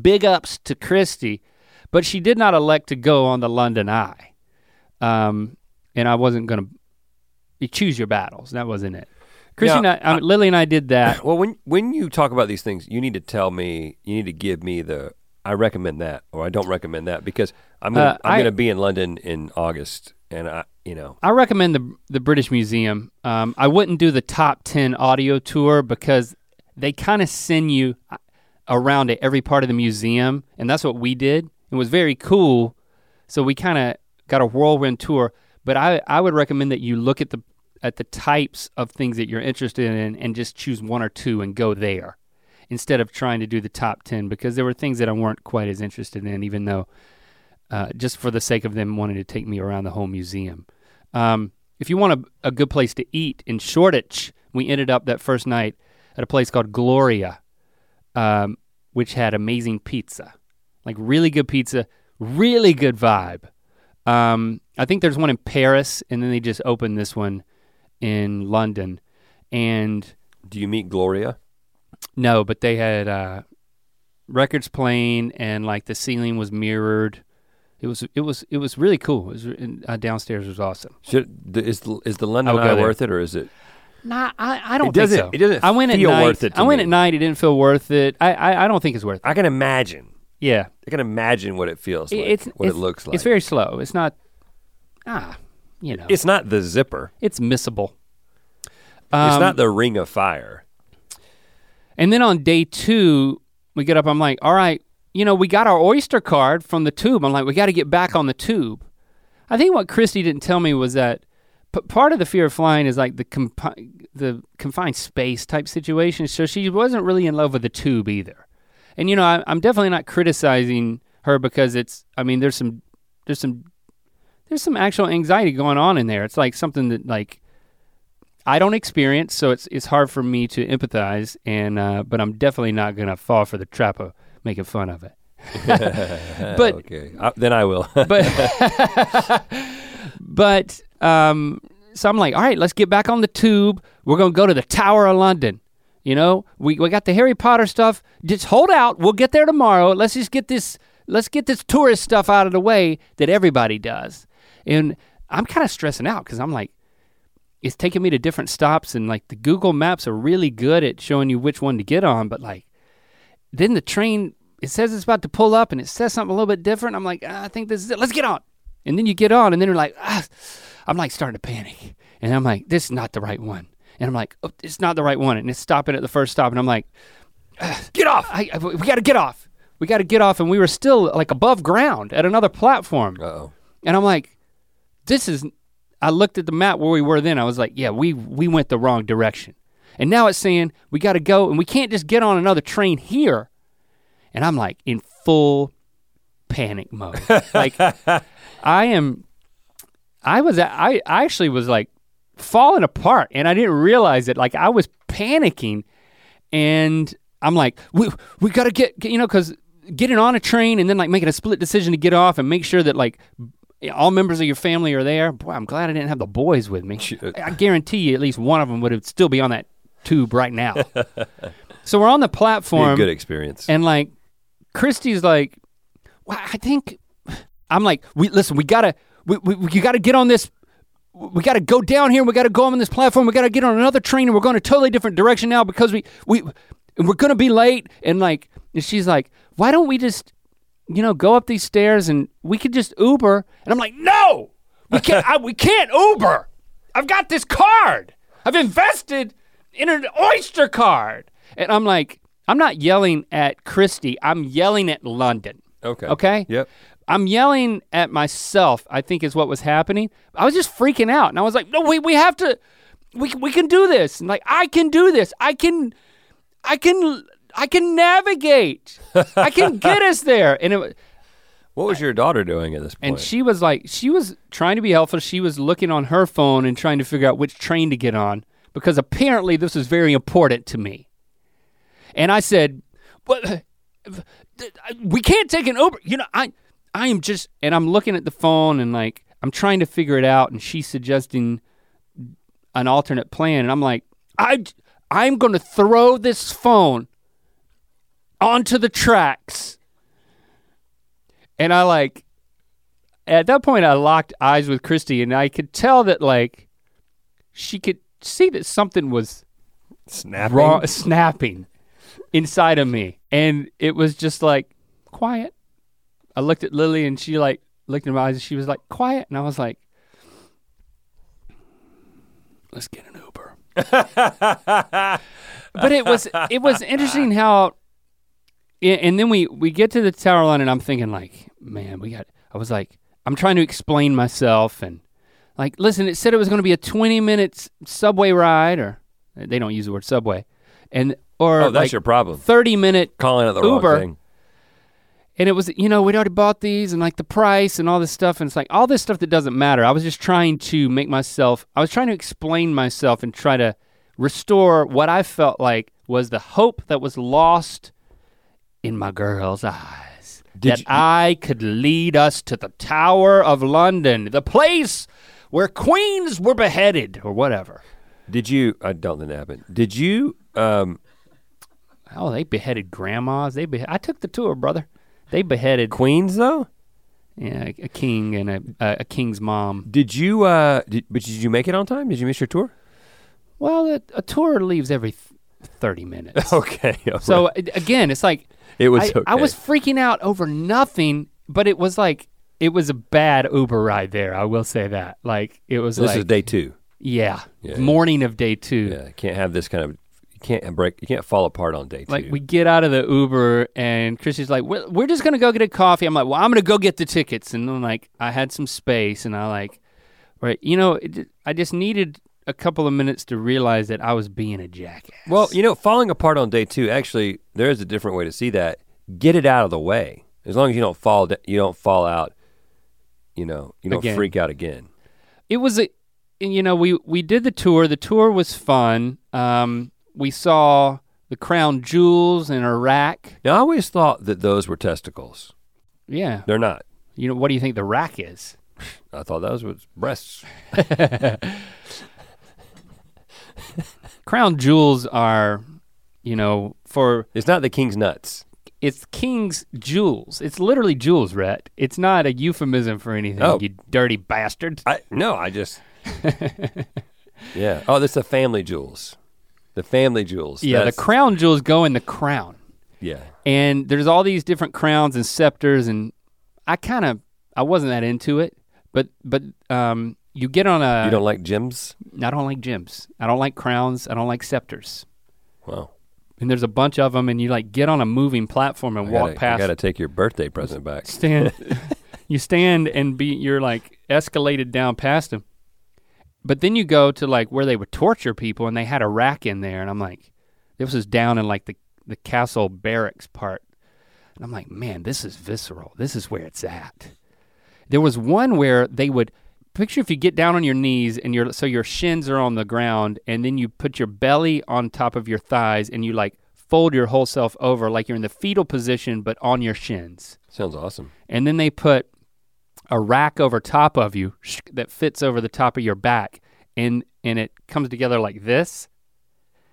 big ups to Christy. But she did not elect to go on the London Eye. Um, and I wasn't going to. You choose your battles. That wasn't it. Chrissy Now, and I, I mean, Lily and I did that. Well, when when you talk about these things, you need to tell me. You need to give me the. I recommend that, or I don't recommend that, because I'm gonna, Uh, I'm I- going to be in London in August, and I, you know, I recommend the the British Museum. Um, I wouldn't do the top ten audio tour because they kind of send you around to every part of the museum, and that's what we did. It was very cool. So we kind of got a whirlwind tour. But I I would recommend that you look at the at the types of things that you're interested in and just choose one or two and go there instead of trying to do the top 10 because there were things that I weren't quite as interested in even though uh, just for the sake of them wanting to take me around the whole museum. Um, if you want a, a good place to eat in Shoreditch, we ended up that first night at a place called Gloria, um, which had amazing pizza, like really good pizza, really good vibe. Um, I think there's one in Paris, and then they just opened this one in London. And do you meet Gloria? no, but they had uh, records playing, and like the ceiling was mirrored. It was it was it was really cool. It was uh, downstairs was awesome. Should is the, is the London Eye worth it, or is it? Nah, I, I don't It doesn't- think so. it doesn't I went feel at night. worth it to I went me. at night. It didn't feel worth it. I I, I don't think it's worth it. I can imagine. Yeah, I can imagine what it feels It- like, it's what it's, it looks like. It's very slow. It's not. Ah, you know, It's not the zipper. it's missable. it's Um, not the Ring of Fire. And then on day two, we get up. I'm like, all right, you know, we got our Oyster card from the tube. I'm like, we got to get back on the tube. I think what Christy didn't tell me was that p- part of the fear of flying is like the compi- the confined space type situation. So she wasn't really in love with the tube either. And you know, I, I'm definitely not criticizing her because it's. I mean, there's some there's some there's some actual anxiety going on in there. It's like something that like I don't experience, so it's it's hard for me to empathize. And uh, but I'm definitely not gonna fall for the trap of making fun of it. But- okay, I, then I will. But but um, so I'm like, all right, let's get back on the tube. We're gonna go to the Tower of London. You know, we we got the Harry Potter stuff. Just hold out. We'll get there tomorrow. Let's just get this. Let's get this tourist stuff out of the way that everybody does. And I'm kind of stressing out because I'm like, it's taking me to different stops, and like the Google Maps are really good at showing you which one to get on. But like, then the train it says it's about to pull up, and it says something a little bit different. I'm like, ah, I think this is it. Let's get on. And then you get on, and then you're like, ah, I'm like starting to panic, and I'm like, this is not the right one. And I'm like, oh, it's not the right one, and it's stopping at the first stop, and I'm like, Get off. I, I- we got to get off. We got to get off, and we were still like above ground at another platform. Oh. And I'm like, this is, I looked at the map where we were then. I was like, yeah, we we went the wrong direction. And now it's saying we got to go and we can't just get on another train here. And I'm like in full panic mode. like I am I was I I actually was like falling apart and I didn't realize it. Like I was panicking and I'm like, we we gotta get, get you know, cause getting on a train and then like making a split decision to get off and make sure that like all members of your family are there. Boy, I'm glad I didn't have the boys with me. I guarantee you at least one of them would have still be on that tube right now. so we're on the platform good experience. and like Christy's like, well, I think I'm like, we listen, we gotta, we, we, we- you gotta get on this. We gotta go down here. We gotta go on this platform. We gotta get on another train, and we're going a totally different direction now because we we we're gonna be late. And like, and she's like, why don't we just, you know, go up these stairs and we could just Uber? And I'm like, no, we can't. I, we can't Uber. I've got this card. I've invested in an Oyster card. And I'm like, I'm not yelling at Christy. I'm yelling at London. okay. Okay? Yep. I'm yelling at myself, I think is what was happening. I was just freaking out. And I was like, no, we, we have to, we, we can do this. And like, I can do this. I can, I can, I can navigate. I can get us there. And it, What was your daughter doing at this point? and she was like, she was trying to be helpful. She was looking on her phone and trying to figure out which train to get on because apparently this was very important to me. And I said, "But we can't take an Uber." You know, I, I am just, and I'm looking at the phone and like I'm trying to figure it out, and she's suggesting an alternate plan, and I'm like, I, I'm going to throw this phone onto the tracks. And I like at that point I locked eyes with Christy and I could tell that like she could see that something was snapping. wrong snapping inside of me. And it was just like quiet. I looked at Lily and she like looked in my eyes and she was like quiet and I was like let's get an Uber. but it was it was interesting how and then we we get to the tower line and I'm thinking like, man, we got I was like I'm trying to explain myself and like listen, it said it was going to be a 20 minutes subway ride or they don't use the word subway. And or Oh, that's like your problem. 30 minute Calling it the Uber. wrong thing. And it was you know we'd already bought these and like the price and all this stuff and it's like all this stuff that doesn't matter i was just trying to make myself i was trying to explain myself and try to restore what i felt like was the hope that was lost in my girl's eyes Did that you- i could lead us to the tower of london the place where queens were beheaded or whatever Did you? I don't think that happened. Did you? Um, oh they beheaded grandmas they behe- i took the tour brother they beheaded Queens though? yeah, a king and a, a, king's mom Did you? Uh, did, but did you make it on time? Did you miss your tour? Well, a, a tour leaves every th- 30 minutes. Okay. So a- again, it's like it was. I, okay. I was freaking out over nothing, but it was like it was a bad Uber ride there. I will say that. Like it was This like is day two. yeah, Yeah, yeah. morning of day 2. Yeah, can't have this kind of. You can't break. You can't fall apart on day two. Like we get out of the Uber and Chrissy's like, we're, we're just gonna go get a coffee. I'm like, well, I'm gonna go get the tickets, and I'm like I had some space, and I like, right, you know, it, I just needed a couple of minutes to realize that I was being a jackass. Well, you know, falling apart on day two. Actually, there is a different way to see that. Get it out of the way. As long as you don't fall, you don't fall out. You know, you don't Again. freak out again. it was a you know we we did the tour the tour was fun um we saw the crown jewels in iraq Now, I always thought that those were testicles. yeah They're not. you know what do you think the rack is I thought those was breasts. crown jewels are you know for It's not the king's nuts. it's king's jewels it's literally jewels Rhett. it's not a euphemism for anything Oh. you dirty bastard I no, I just. yeah. Oh, that's the family jewels. The family jewels. yeah the crown jewels go in the crown Yeah. and there's all these different crowns and scepters and i kind of i wasn't that into it but but um you get on a You don't like gems? I don't like gems. I don't like crowns. I don't like scepters. Wow. And there's a bunch of them, and you like get on a moving platform and I walk gotta, past. I gotta take your birthday present back. stand. you stand and be. You're like escalated down past them, but then you go to like where they would torture people and they had a rack in there and I'm like, this was down in like the, the castle barracks part. And I'm like, man, this is visceral. This is where it's at. There was one where they would picture if you get down on your knees and your so your shins are on the ground and then you put your belly on top of your thighs and you like fold your whole self over like you're in the fetal position but on your shins. Sounds awesome. And then they put a rack over top of you that fits over the top of your back and and it comes together like this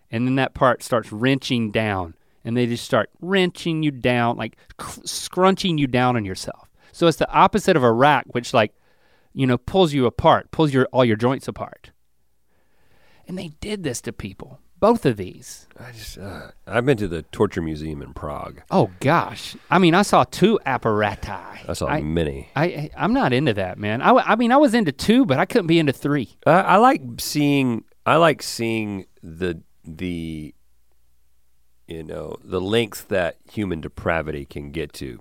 and then that part starts wrenching down and they just start wrenching you down like cr- scrunching you down on yourself. So it's the opposite of a rack which like you know pulls you apart pulls your all your joints apart. And they did this to people both of these I just uh, I've been to the torture museum in Prague. oh gosh i mean i saw two apparati I saw I, many. I, I'm not into that, man. I, I mean, I was into two, but I couldn't be into three. I, I like seeing I like seeing the the you know the lengths that human depravity can get to.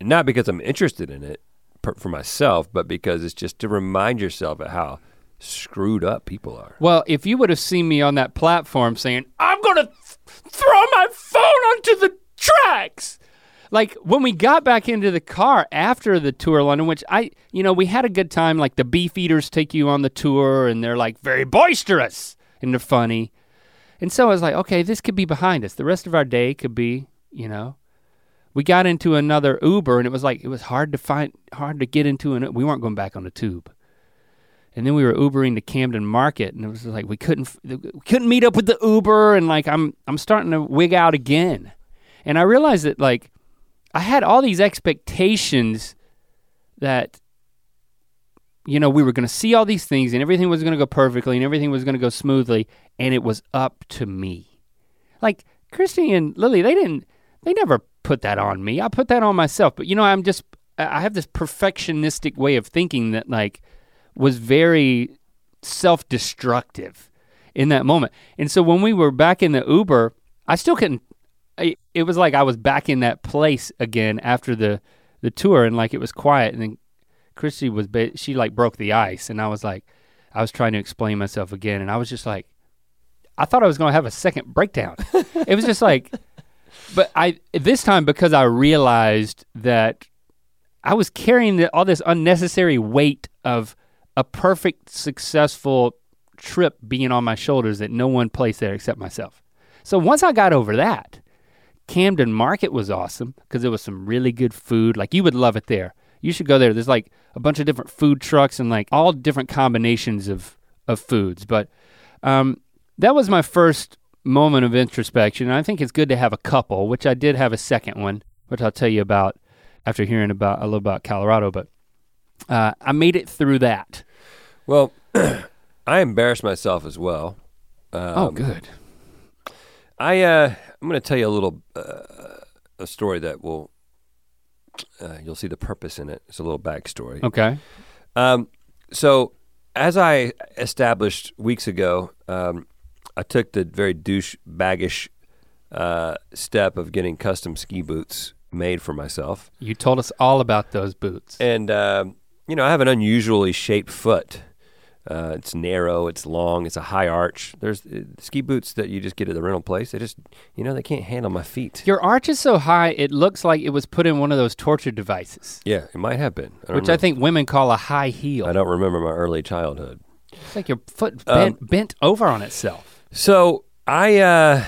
Not because I'm interested in it per, for myself, but because it's just to remind yourself of how screwed up people are. Well, if you would have seen me on that platform saying, I'm gonna th- throw my phone onto the tracks. Like when we got back into the car after the tour of London, which I, you know, we had a good time. Like the beef eaters take you on the tour and they're like very boisterous and they're funny. And so I was like, okay, this could be behind us. The rest of our day could be, you know. We got into another Uber and it was like, it was hard to find, hard to get into an, we weren't going back on the tube. And then we were Ubering to Camden Market, and it was like we couldn't we couldn't meet up with the Uber, and like I'm I'm starting to wig out again, and I realized that like I had all these expectations that you know we were going to see all these things, and everything was going to go perfectly, and everything was going to go smoothly, and it was up to me. Like Christy and Lily, they didn't they never put that on me. I put that on myself. But you know, I'm just I have this perfectionistic way of thinking that like was very self-destructive in that moment. And so when we were back in the Uber, I still couldn't I, it was like I was back in that place again after the the tour and like it was quiet and then Christy was ba- she like broke the ice and I was like I was trying to explain myself again and I was just like I thought I was going to have a second breakdown. it was just like but I this time because I realized that I was carrying the, all this unnecessary weight of a perfect successful trip being on my shoulders that no one placed there except myself. So once I got over that, Camden Market was awesome because there was some really good food. Like you would love it there. You should go there. There's like a bunch of different food trucks and like all different combinations of of foods. But um, that was my first moment of introspection. And I think it's good to have a couple, which I did have a second one, which I'll tell you about after hearing about a little about Colorado. But uh, I made it through that. Well, I embarrassed myself as well. Um, oh, good. I uh, I'm going to tell you a little uh, a story that will uh, you'll see the purpose in it. It's a little backstory. Okay. Um, so as I established weeks ago, um, I took the very douche baggish uh, step of getting custom ski boots made for myself, You told us all about those boots. and um, you know I have an unusually shaped foot. Uh, it's narrow, it's long, it's a high arch. There's uh, ski boots that you just get at the rental place. They just, you know, they can't handle my feet. Your arch is so high, it looks like it was put in one of those torture devices, Yeah, it might have been. I which I think women call a high heel. I don't remember my early childhood. It's like your foot bent, bent over on itself. So I uh,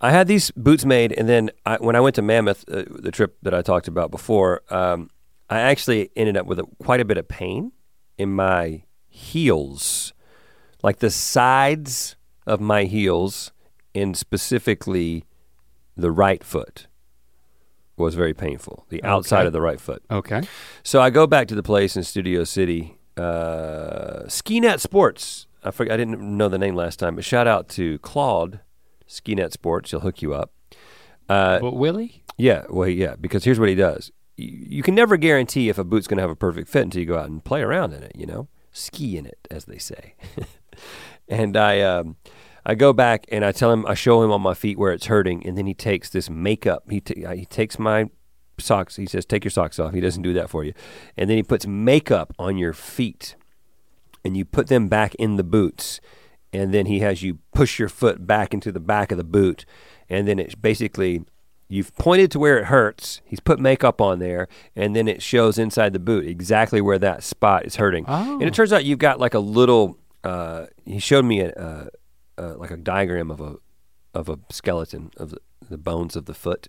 I had these boots made, and then I, when I went to Mammoth, uh, the trip that I talked about before, um, I actually ended up with a, quite a bit of pain in my heels, like the sides of my heels, and specifically the right foot was very painful. The outside Okay. of the right foot. Okay. So I go back to the place in Studio City, uh, SkiNet Sports. I forgot, I didn't know the name last time, but shout out to Claude, SkiNet Sports. He'll hook you up. Uh, But Willie? yeah, well, yeah, because here's what he does. You, you can never guarantee if a boot's going to have a perfect fit until you go out and play around in it. You know, ski in it, as they say. and I, um, I go back and I tell him, I show him on my feet where it's hurting, and then he takes this makeup. He t- he takes my socks. He says, "Take your socks off." He doesn't do that for you, and then he puts makeup on your feet, and you put them back in the boots, and then he has you push your foot back into the back of the boot, and then it's basically you've pointed to where it hurts. He's put makeup on there, and then it shows inside the boot exactly where that spot is hurting. And Oh. it turns out you've got like a little. Uh, he showed me a, uh, uh, like a diagram of a of a skeleton of the, the bones of the foot,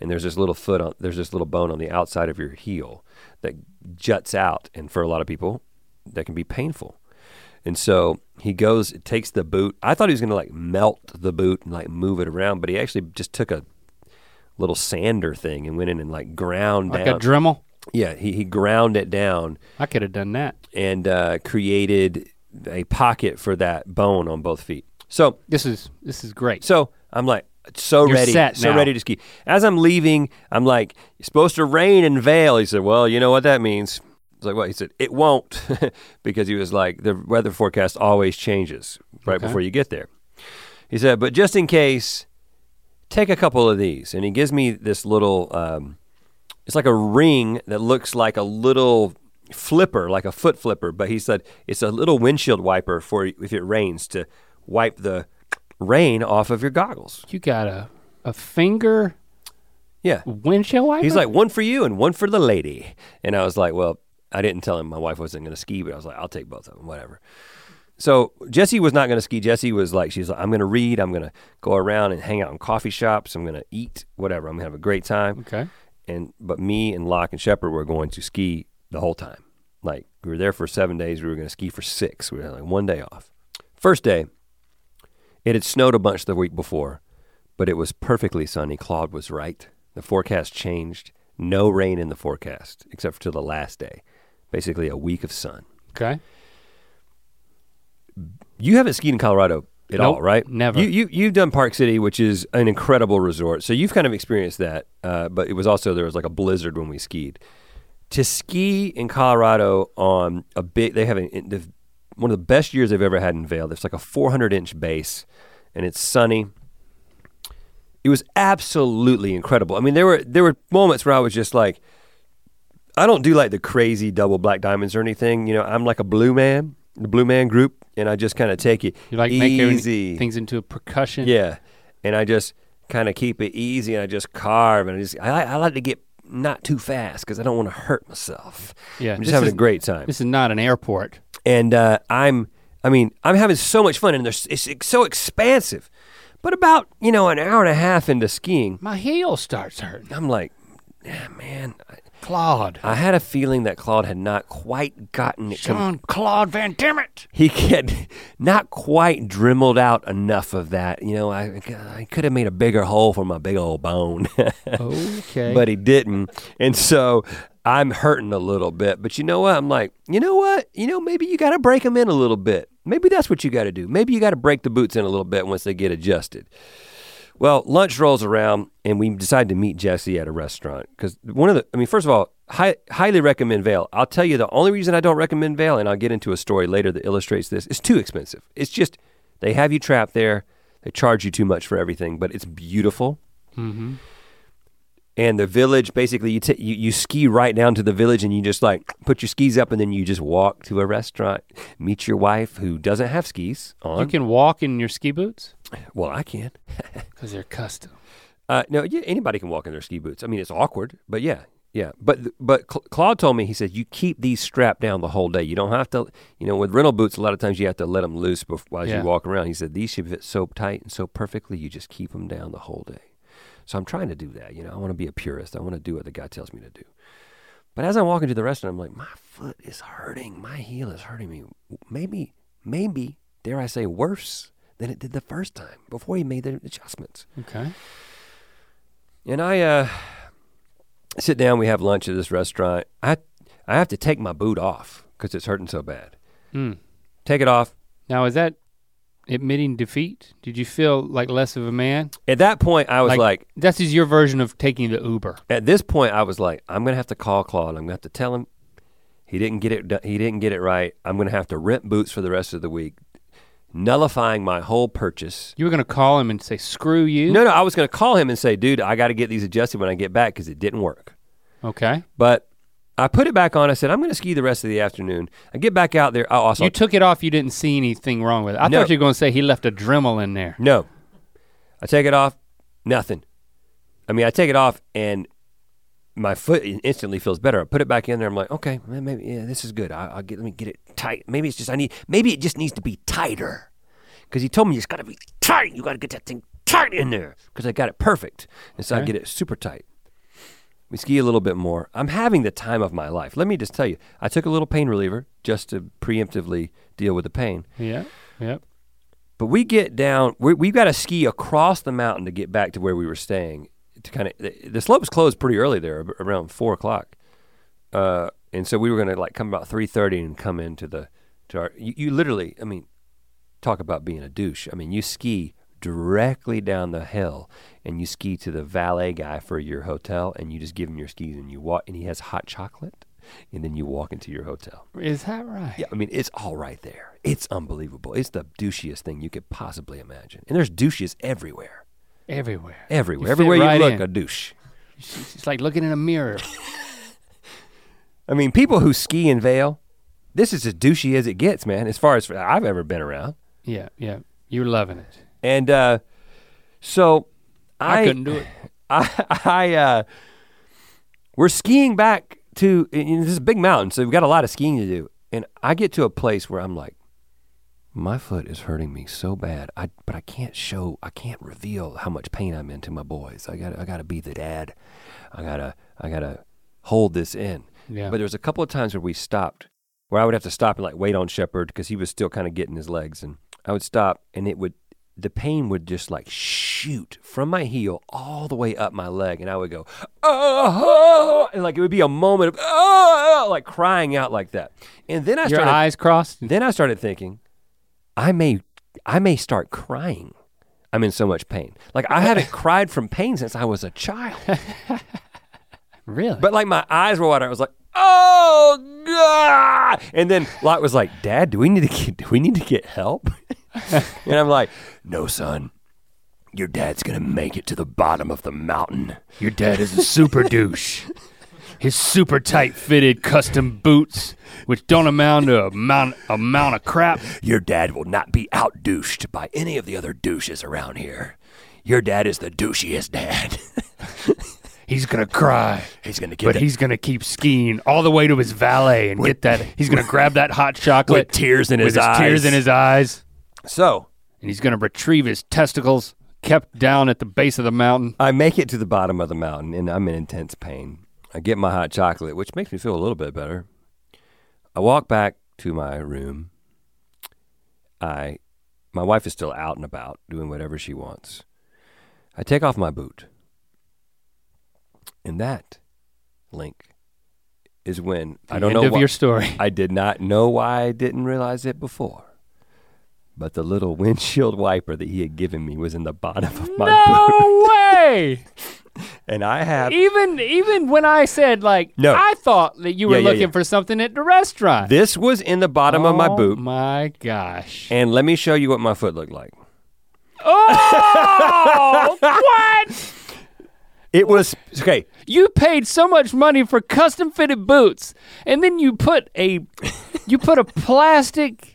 and there's this little foot on there's this little bone on the outside of your heel that juts out, and for a lot of people, that can be painful. And so he goes, takes the boot. I thought he was going to like melt the boot and like move it around, but he actually just took a little sander thing and went in and like ground Like down. Like a Dremel. yeah, he, he ground it down I could have done that. and uh, created a pocket for that bone on both feet. So This is this is great. so I'm like so You're ready, so ready to ski. As I'm leaving, I'm like, "It's supposed to rain in Vail." He said, "Well, you know what that means." I was like, "What?" He said, "It won't," because he was like, "The weather forecast always changes right Okay. before you get there." He said, "But just in case, take a couple of these." And he gives me this little. Um, it's like a ring that looks like a little flipper, like a foot flipper. But he said it's a little windshield wiper for if it rains to wipe the rain off of your goggles. You got a a finger Yeah. windshield wiper. He's like, one for you and one for the lady. And I was like, well, I didn't tell him my wife wasn't going to ski, but I was like, I'll take both of them, whatever. So Jessie was not going to ski. Jessie was like, she's like, I'm going to read. I'm going to go around and hang out in coffee shops. I'm going to eat, whatever. I'm going to have a great time. okay. And but me and Locke and Shepherd were going to ski the whole time. Like we were there for seven days. We were going to ski for six. We had like one day off. First day, it had snowed a bunch the week before, but it was perfectly sunny. Claude was right. The forecast changed. No rain in the forecast except for till the last day. Basically, a week of sun. Okay. You haven't skied in Colorado at Nope, all, right? never. You, you you've done Park City, which is an incredible resort. So you've kind of experienced that. Uh, but it was also there was like a blizzard when we skied. To ski in Colorado on a big, they have a, one of the best years they've ever had in Vail. There's like a 400 inch base, and it's sunny. It was absolutely incredible. I mean, there were there were moments where I was just like, I don't do like the crazy double black diamonds or anything. You know, I'm like a blue man, the blue man group, and I just kind of take it You like easy. making things into a percussion. Yeah, and I just kind of keep it easy, and I just carve, and I just I, I like to get not too fast because I don't want to hurt myself. Yeah, I'm just having is- a great time, This is not an airport. and uh, I'm I mean I'm having so much fun, and there's it's, it's so expansive. But about you know an hour and a half into skiing, My heel starts hurting. I'm like, yeah, man. I, Claude. I had a feeling that Claude had not quite gotten it. com- Claude Van Damme. he had not quite dremeled out enough of that. You know, I, I could have made a bigger hole for my big old bone, Okay. but he didn't. And so I'm hurting a little bit. But you know what? I'm like, you know what? You know, maybe you got to break them in a little bit. Maybe that's what you got to do. Maybe you got to break the boots in a little bit once they get adjusted. Well, lunch rolls around, and we decide to meet Jessie at a restaurant because one of the, I mean, first of all, hi, highly recommend Vail. I'll tell you the only reason I don't recommend Vail, and I'll get into a story later that illustrates this. It's too expensive. It's just they have you trapped there. They charge you too much for everything, but it's beautiful. mm-hmm. And the village, basically, you, t- you you ski right down to the village, and you just like put your skis up, and then you just walk to a restaurant, meet your wife who doesn't have skis on You can walk in your ski boots well, I can. because they're custom. Uh, no, yeah, anybody can walk in their ski boots. I mean, it's awkward, but yeah, yeah. But but Cl- Claude told me he said you keep these strapped down the whole day. You don't have to, you know, with rental boots, a lot of times you have to let them loose before, while Yeah. you walk around. He said these should fit so tight and so perfectly, you just keep them down the whole day. So I'm trying to do that. You know, I want to be a purist. I want to do what the guy tells me to do. But as I'm walking to the restaurant, I'm like, my foot is hurting. My heel is hurting me. Maybe, maybe, dare I say, worse than it did the first time before he made the adjustments. Okay. And I uh, sit down. We have lunch at this restaurant. I I have to take my boot off because it's hurting so bad. Mm. Take it off. Now is that admitting defeat? Did you feel like less of a man? At that point, I was like, This is your version of taking the Uber. at this point, I was like, I'm gonna have to call Claude. I'm gonna have to tell him he didn't get it. He didn't get it right. I'm gonna have to rent boots for the rest of the week, nullifying my whole purchase. You were gonna call him and say, "Screw you." No, no, I was gonna call him and say, dude, I got to get these adjusted when I get back because it didn't work. Okay. But I put it back on. I said, I'm going to ski the rest of the afternoon. I get back out there. Oh, I also You took it off, you didn't see anything wrong with it. I No. thought you were gonna say he left a Dremel in there. no. I take it off. Nothing. I mean, I take it off and my foot instantly feels better. I put it back in there. I'm like, okay, maybe yeah, this is good. I, I'll get let me get it tight. Maybe it's just I need. Maybe it just needs to be tighter. Because he told me it's got to be tight. You got to get that thing tight in there. Because I got it perfect, and so I get it super tight. We ski a little bit more. I'm having the time of my life. Let me just tell you, I took a little pain reliever just to preemptively deal with the pain. Yeah. Yep. But we get down. We, we've got to ski across the mountain to get back to where we were staying. To kind of the, the slopes closed pretty early there, around four o'clock. Uh, and so we were going to like come about three thirty and come into the to our. You, you literally, I mean, talk about being a douche. I mean, you ski directly down the hill and you ski to the valet guy for your hotel and you just give him your skis and you walk and he has hot chocolate and then you walk into your hotel. Is that right? Yeah, I mean, it's all right there. It's unbelievable. It's the douchiest thing you could possibly imagine. And there's douches everywhere. Everywhere. Everywhere. You everywhere right you look, in. a douche. It's like looking in a mirror. I mean, people who ski in Vail, this is as douchey as it gets, man, as far as I've ever been around. yeah, yeah. You're loving it. And uh, so I, I, couldn't do it. I, I uh, we're skiing back to this is a big mountain, so we've got a lot of skiing to do. And I get to a place where I'm like, my foot is hurting me so bad. I but I can't show, I can't reveal how much pain I'm in to my boys. I got I got to be the dad. I gotta I gotta hold this in. Yeah. But there was a couple of times where we stopped, where I would have to stop and like wait on Shepherd because he was still kind of getting his legs, and I would stop, and it would, the pain would just like shoot from my heel all the way up my leg, and I would go, oh, and like it would be a moment of oh, like crying out like that, and then I Your started, eyes crossed. then I started thinking, I may, I may start crying. I'm in so much pain. Like I haven't cried from pain since I was a child. Really? But like my eyes were watering. I was like, "Oh God!" And then Locke was like, "Dad, do we need to get, do we need to get help?" and I'm like, "No, son. Your dad's gonna make it to the bottom of the mountain. Your dad is a super douche. His super tight fitted custom boots, which don't amount to a amount, amount of crap. Your dad will not be out douched by any of the other douches around here. Your dad is the douchiest dad. He's gonna cry, he's gonna get but the- he's gonna keep skiing all the way to his valet and get that. He's gonna grab that hot chocolate with tears in with his, his eyes. tears in his eyes, so and he's gonna retrieve his testicles kept down at the base of the mountain. I make it to the bottom of the mountain and I'm in intense pain. I get my hot chocolate, which makes me feel a little bit better. I walk back to my room. I my wife is still out and about doing whatever she wants. I take off my boot. And that link is when I don't know of why, your story. I did not know why I didn't realize it before. But the little windshield wiper that he had given me was in the bottom of my boot. No way! And I have even even when I said like, No. I thought that you were Yeah, yeah, looking yeah. for something at the restaurant. This was in the bottom of my Oh boot. My gosh. And let me show you what my foot looked like. Oh, what? It was okay. You paid so much money for custom fitted boots, and then you put a you put a plastic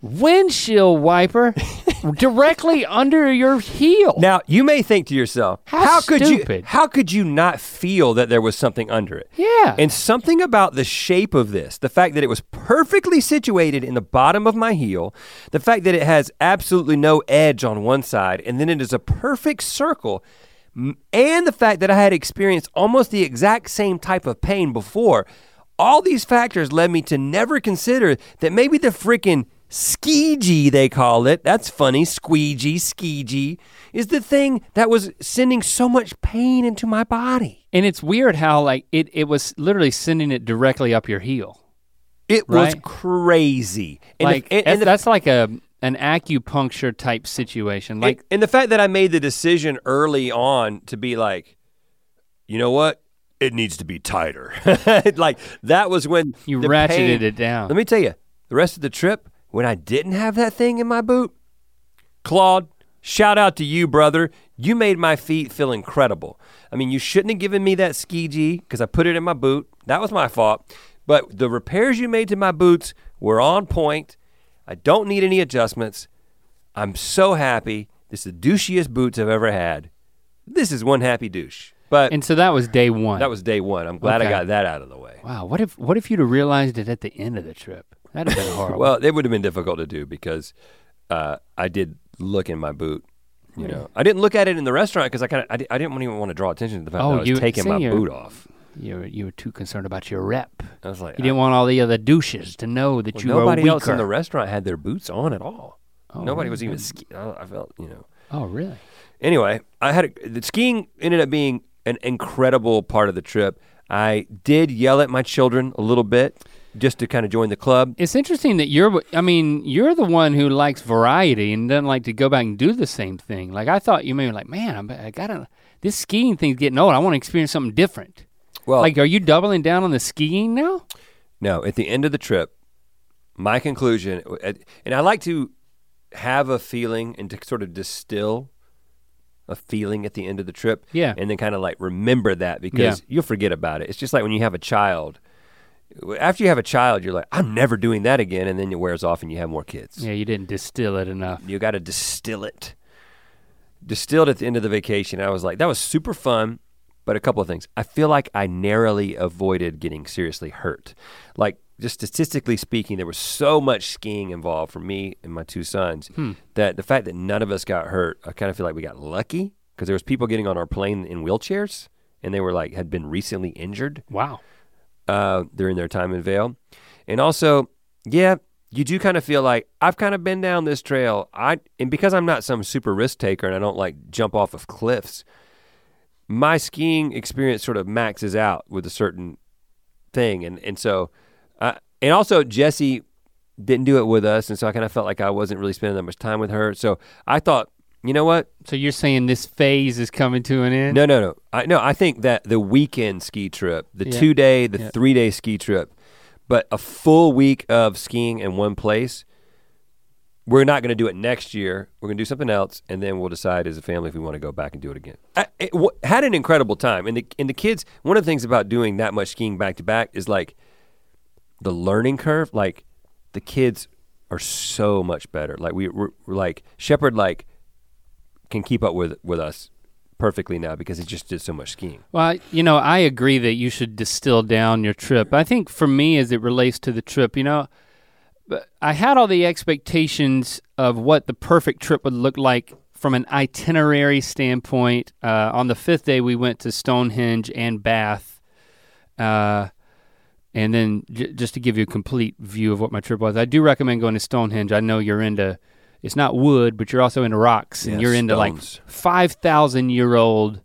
windshield wiper directly under your heel. Now you may think to yourself, How could you how could you not feel that there was something under it? yeah. And something about the shape of this, the fact that it was perfectly situated in the bottom of my heel, the fact that it has absolutely no edge on one side, and then it is a perfect circle. And the fact that I had experienced almost the exact same type of pain before, all these factors led me to never consider that maybe the freaking squeegee they call it that's funny squeegee squeegee is the thing that was sending so much pain into my body and it's weird how like it, it was literally sending it directly up your heel. It was crazy. And like the, and, that's- and the, that's like a an acupuncture type situation. Like and, and the fact that I made the decision early on to be like, you know what? It needs to be tighter. like that was when you ratcheted pain- it down. Let me tell you, the rest of the trip, when I didn't have that thing in my boot, Claude, shout out to you, brother. You made my feet feel incredible. I mean, you shouldn't have given me that ski G because I put it in my boot. That was my fault. But the repairs you made to my boots were on point. I don't need any adjustments. I'm so happy. This is the douchiest boots I've ever had. This is one happy douche. But And so that was day one. that was day one. I'm glad I got that out of the way. wow. What if what if you'd have realized it at the end of the trip? That'd have been horrible. Well, it would have been difficult to do because uh, I did look in my boot. You know, I didn't look at it in the restaurant because I kind of I, I didn't even want to draw attention to the fact Oh, that I was you- taking my boot off. you were you were too concerned about your rep. I was like, You didn't want all the other douches to know that well, you nobody were weaker. else in the restaurant had their boots on at all. Oh, nobody was even. Ski- I, I felt, you know. Oh, really? Anyway, I had a, the skiing ended up being an incredible part of the trip. I did yell at my children a little bit just to kind of join the club. It's interesting that you're. I mean, you're the one who likes variety and doesn't like to go back and do the same thing. Like I thought you may be like, man, I'm, I gotta. This skiing thing's getting old. I want to experience something different. Well, Like, are you doubling down on the skiing now? No, at the end of the trip, my conclusion, and I like to have a feeling and to sort of distill a feeling at the end of the trip. Yeah. And then kind of like remember that because you'll forget about it. It's just like when you have a child. After you have a child, you're like, I'm never doing that again. And then it wears off and you have more kids. Yeah, you didn't distill it enough. You got to distill it. Distilled at the end of the vacation. I was like, that was super fun. But a couple of things. I feel like I narrowly avoided getting seriously hurt. Like, just statistically speaking, there was so much skiing involved for me and my two sons hmm. that the fact that none of us got hurt, I kind of feel like we got lucky because there was people getting on our plane in wheelchairs and they were like had been recently injured Wow. Uh, during their time in Vail. And also, yeah, you do kind of feel like I've kind of been down this trail. I and because I'm not some super risk taker and I don't like jump off of cliffs, my skiing experience sort of maxes out with a certain thing. And and so, uh, and also Jessie didn't do it with us, and so I kind of felt like I wasn't really spending that much time with her. So I thought, you know what? So you're saying this phase is coming to an end? No, no, no. I no, I think that the weekend ski trip, the Yeah. two day, the Yeah. three day ski trip, but a full week of skiing in one place. We're not going to do it next year. We're going to do something else, and then we'll decide as a family if we want to go back and do it again. I it, w- had an incredible time, and the and the kids. One of the things about doing that much skiing back to back is like the learning curve. Like the kids are so much better. Like we we're, we're like Shepherd like can keep up with with us perfectly now because he just did so much skiing. Well, you know, I agree that you should distill down your trip. I think for me, as it relates to the trip, you know, I had all the expectations of what the perfect trip would look like from an itinerary standpoint. Uh, on the fifth day, we went to Stonehenge and Bath. Uh, and then j- just to give you a complete view of what my trip was, I do recommend going to Stonehenge. I know you're into, it's not wood, but you're also into rocks and Yeah, you're into like 5,000 year old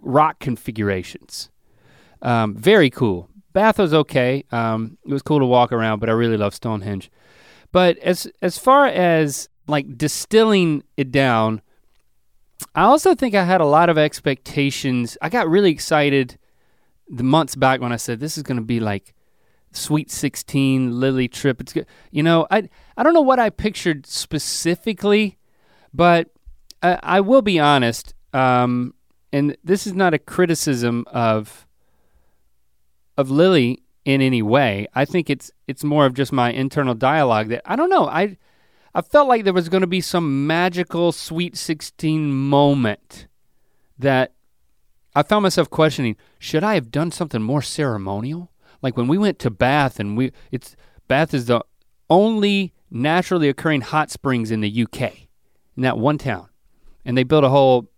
rock configurations. Um, very cool. Bath was okay. Um, it was cool to walk around, but I really love Stonehenge. But as as far as like distilling it down, I also think I had a lot of expectations. I got really excited the months back when I said this is going to be like Sweet 16 Lily trip. It's good. You know, I I don't know what I pictured specifically, but I, I will be honest. Um, and this is not a criticism of of Lily in any way. I think it's it's more of just my internal dialogue that I don't know. I I felt like there was going to be some magical Sweet 16 moment that I found myself questioning, should I have done something more ceremonial? Like when we went to Bath and we it's Bath is the only naturally occurring hot springs in the UK in that one town. And they built a whole,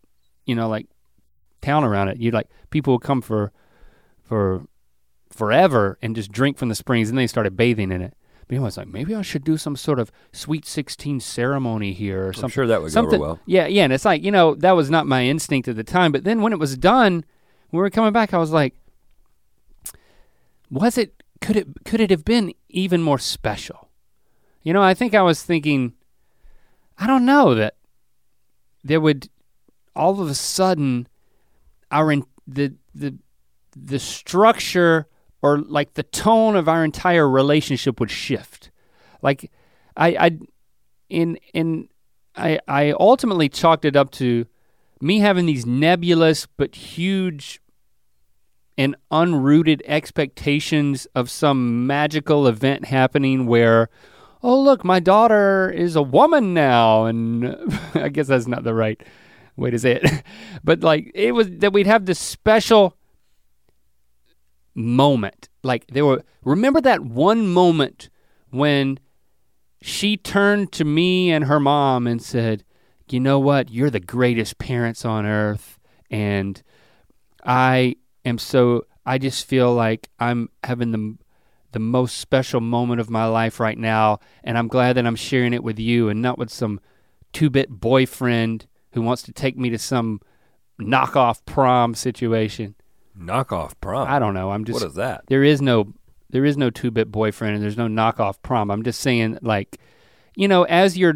you know, like town around it. You like people would come for for forever and just drink from the springs and they started bathing in it. But I was like, maybe I should do some sort of sweet 16 ceremony here or something. I'm sure that would go something, over well. Yeah, yeah, and it's like, you know, that was not my instinct at the time, but then when it was done, when we were coming back, I was like, was it could it could it have been even more special? You know, I think I was thinking I don't know that there would all of a sudden our in, the the the structure or like the tone of our entire relationship would shift. Like I I in in I I ultimately chalked it up to me having these nebulous but huge and unrooted expectations of some magical event happening where oh look my daughter is a woman now. And i guess that's not the right way to say it. But like it was that we'd have this special moment. Like there were remember that one moment when she turned to me and her mom and said you know what? You're the greatest parents on earth and i am so I just feel like I'm having the the most special moment of my life right now and I'm glad that I'm sharing it with you and not with some two-bit boyfriend who wants to take me to some knockoff prom situation. Knockoff prom. I don't know. I'm just What is that? there is no there is no two-bit boyfriend and there's no knockoff prom. I'm just saying like you know as your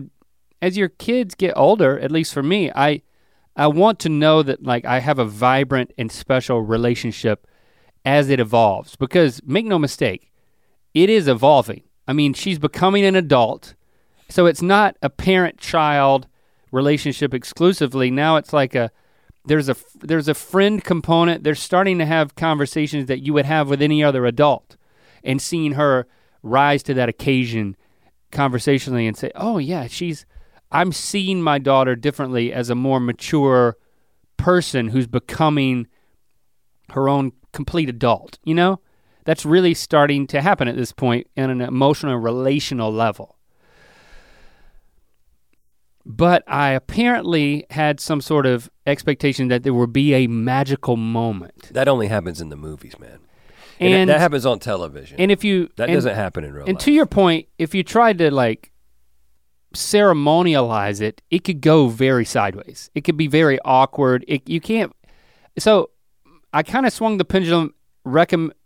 as your kids get older, at least for me, I I want to know that like I have a vibrant and special relationship as it evolves because make no mistake, it is evolving. I mean, she's becoming an adult. So it's not a parent-child relationship exclusively. Now it's like a there's a there's a friend component. They're starting to have conversations that you would have with any other adult and seeing her rise to that occasion conversationally and say, "Oh yeah, she's I'm seeing my daughter differently as a more mature person who's becoming her own complete adult, you know? That's really starting to happen at this point in an emotional and relational level. But I apparently had some sort of expectation that there would be a magical moment. That only happens in the movies, man. And, And, that happens on television. and if you that and- doesn't happen in real And life. And to your point, if you tried to like ceremonialize it, it could go very sideways. It could be very awkward. It, you can't. So I kind of swung the pendulum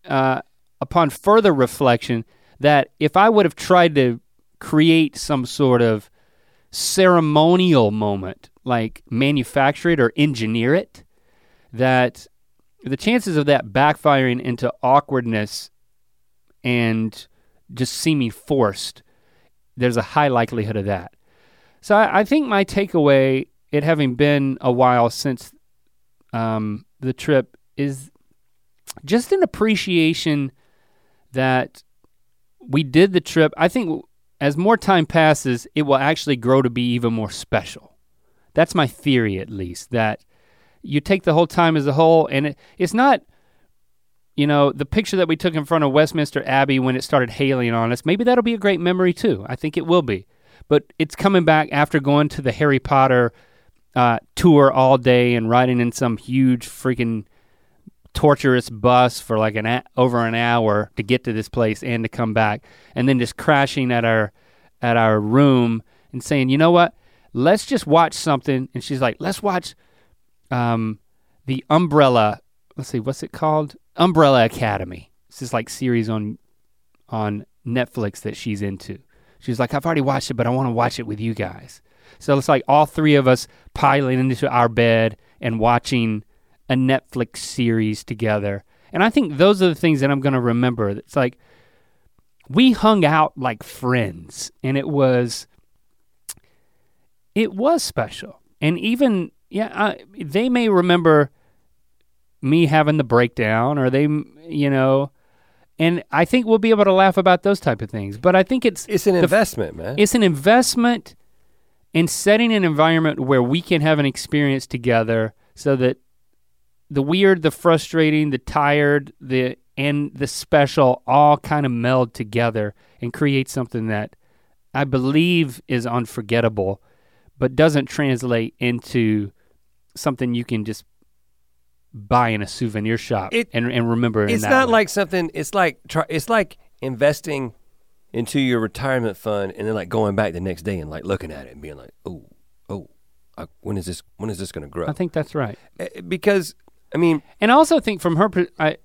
uh, upon further reflection that if I would have tried to create some sort of ceremonial moment, like manufacture it or engineer it, that the chances of that backfiring into awkwardness and just seeming forced, there's a high likelihood of that. So I, I think my takeaway, it having been a while since um, the trip, is just an appreciation that we did the trip. I think as more time passes, it will actually grow to be even more special. That's my theory, at least, that you take the whole time as a whole, and it, it's not you know, the picture that we took in front of Westminster Abbey when it started hailing on us, maybe that'll be a great memory too. I think it will be. But it's coming back after going to the Harry Potter uh, tour all day and riding in some huge freaking torturous bus for like an a- over an hour to get to this place and to come back, and then just crashing at our at our room and saying, you know what, let's just watch something. And she's like, let's watch um, the Umbrella. Let's see, what's it called? Umbrella Academy. It's this like series on on Netflix that she's into. She's like, I've already watched it, but I want to watch it with you guys. So it's like all three of us piling into our bed and watching a Netflix series together. And I think those are the things that I'm going to remember. It's like we hung out like friends, and it was it was special. And even yeah, I, they may remember me having the breakdown, or they, you know, and I think we'll be able to laugh about those type of things. But I think it's it's an the- investment, man. it's an investment in setting an environment where we can have an experience together so that the weird, the frustrating, the tired, the and the special all kind of meld together and create something that I believe is unforgettable, but doesn't translate into something you can just buy in a souvenir shop It- and, and remember. it's not way. like something. It's like try, it's like investing into your retirement fund and then like going back the next day and like looking at it and being like, oh, oh, I, when is this? When is this going to grow? I think that's right. Eh, because I mean, And I also think from her, I,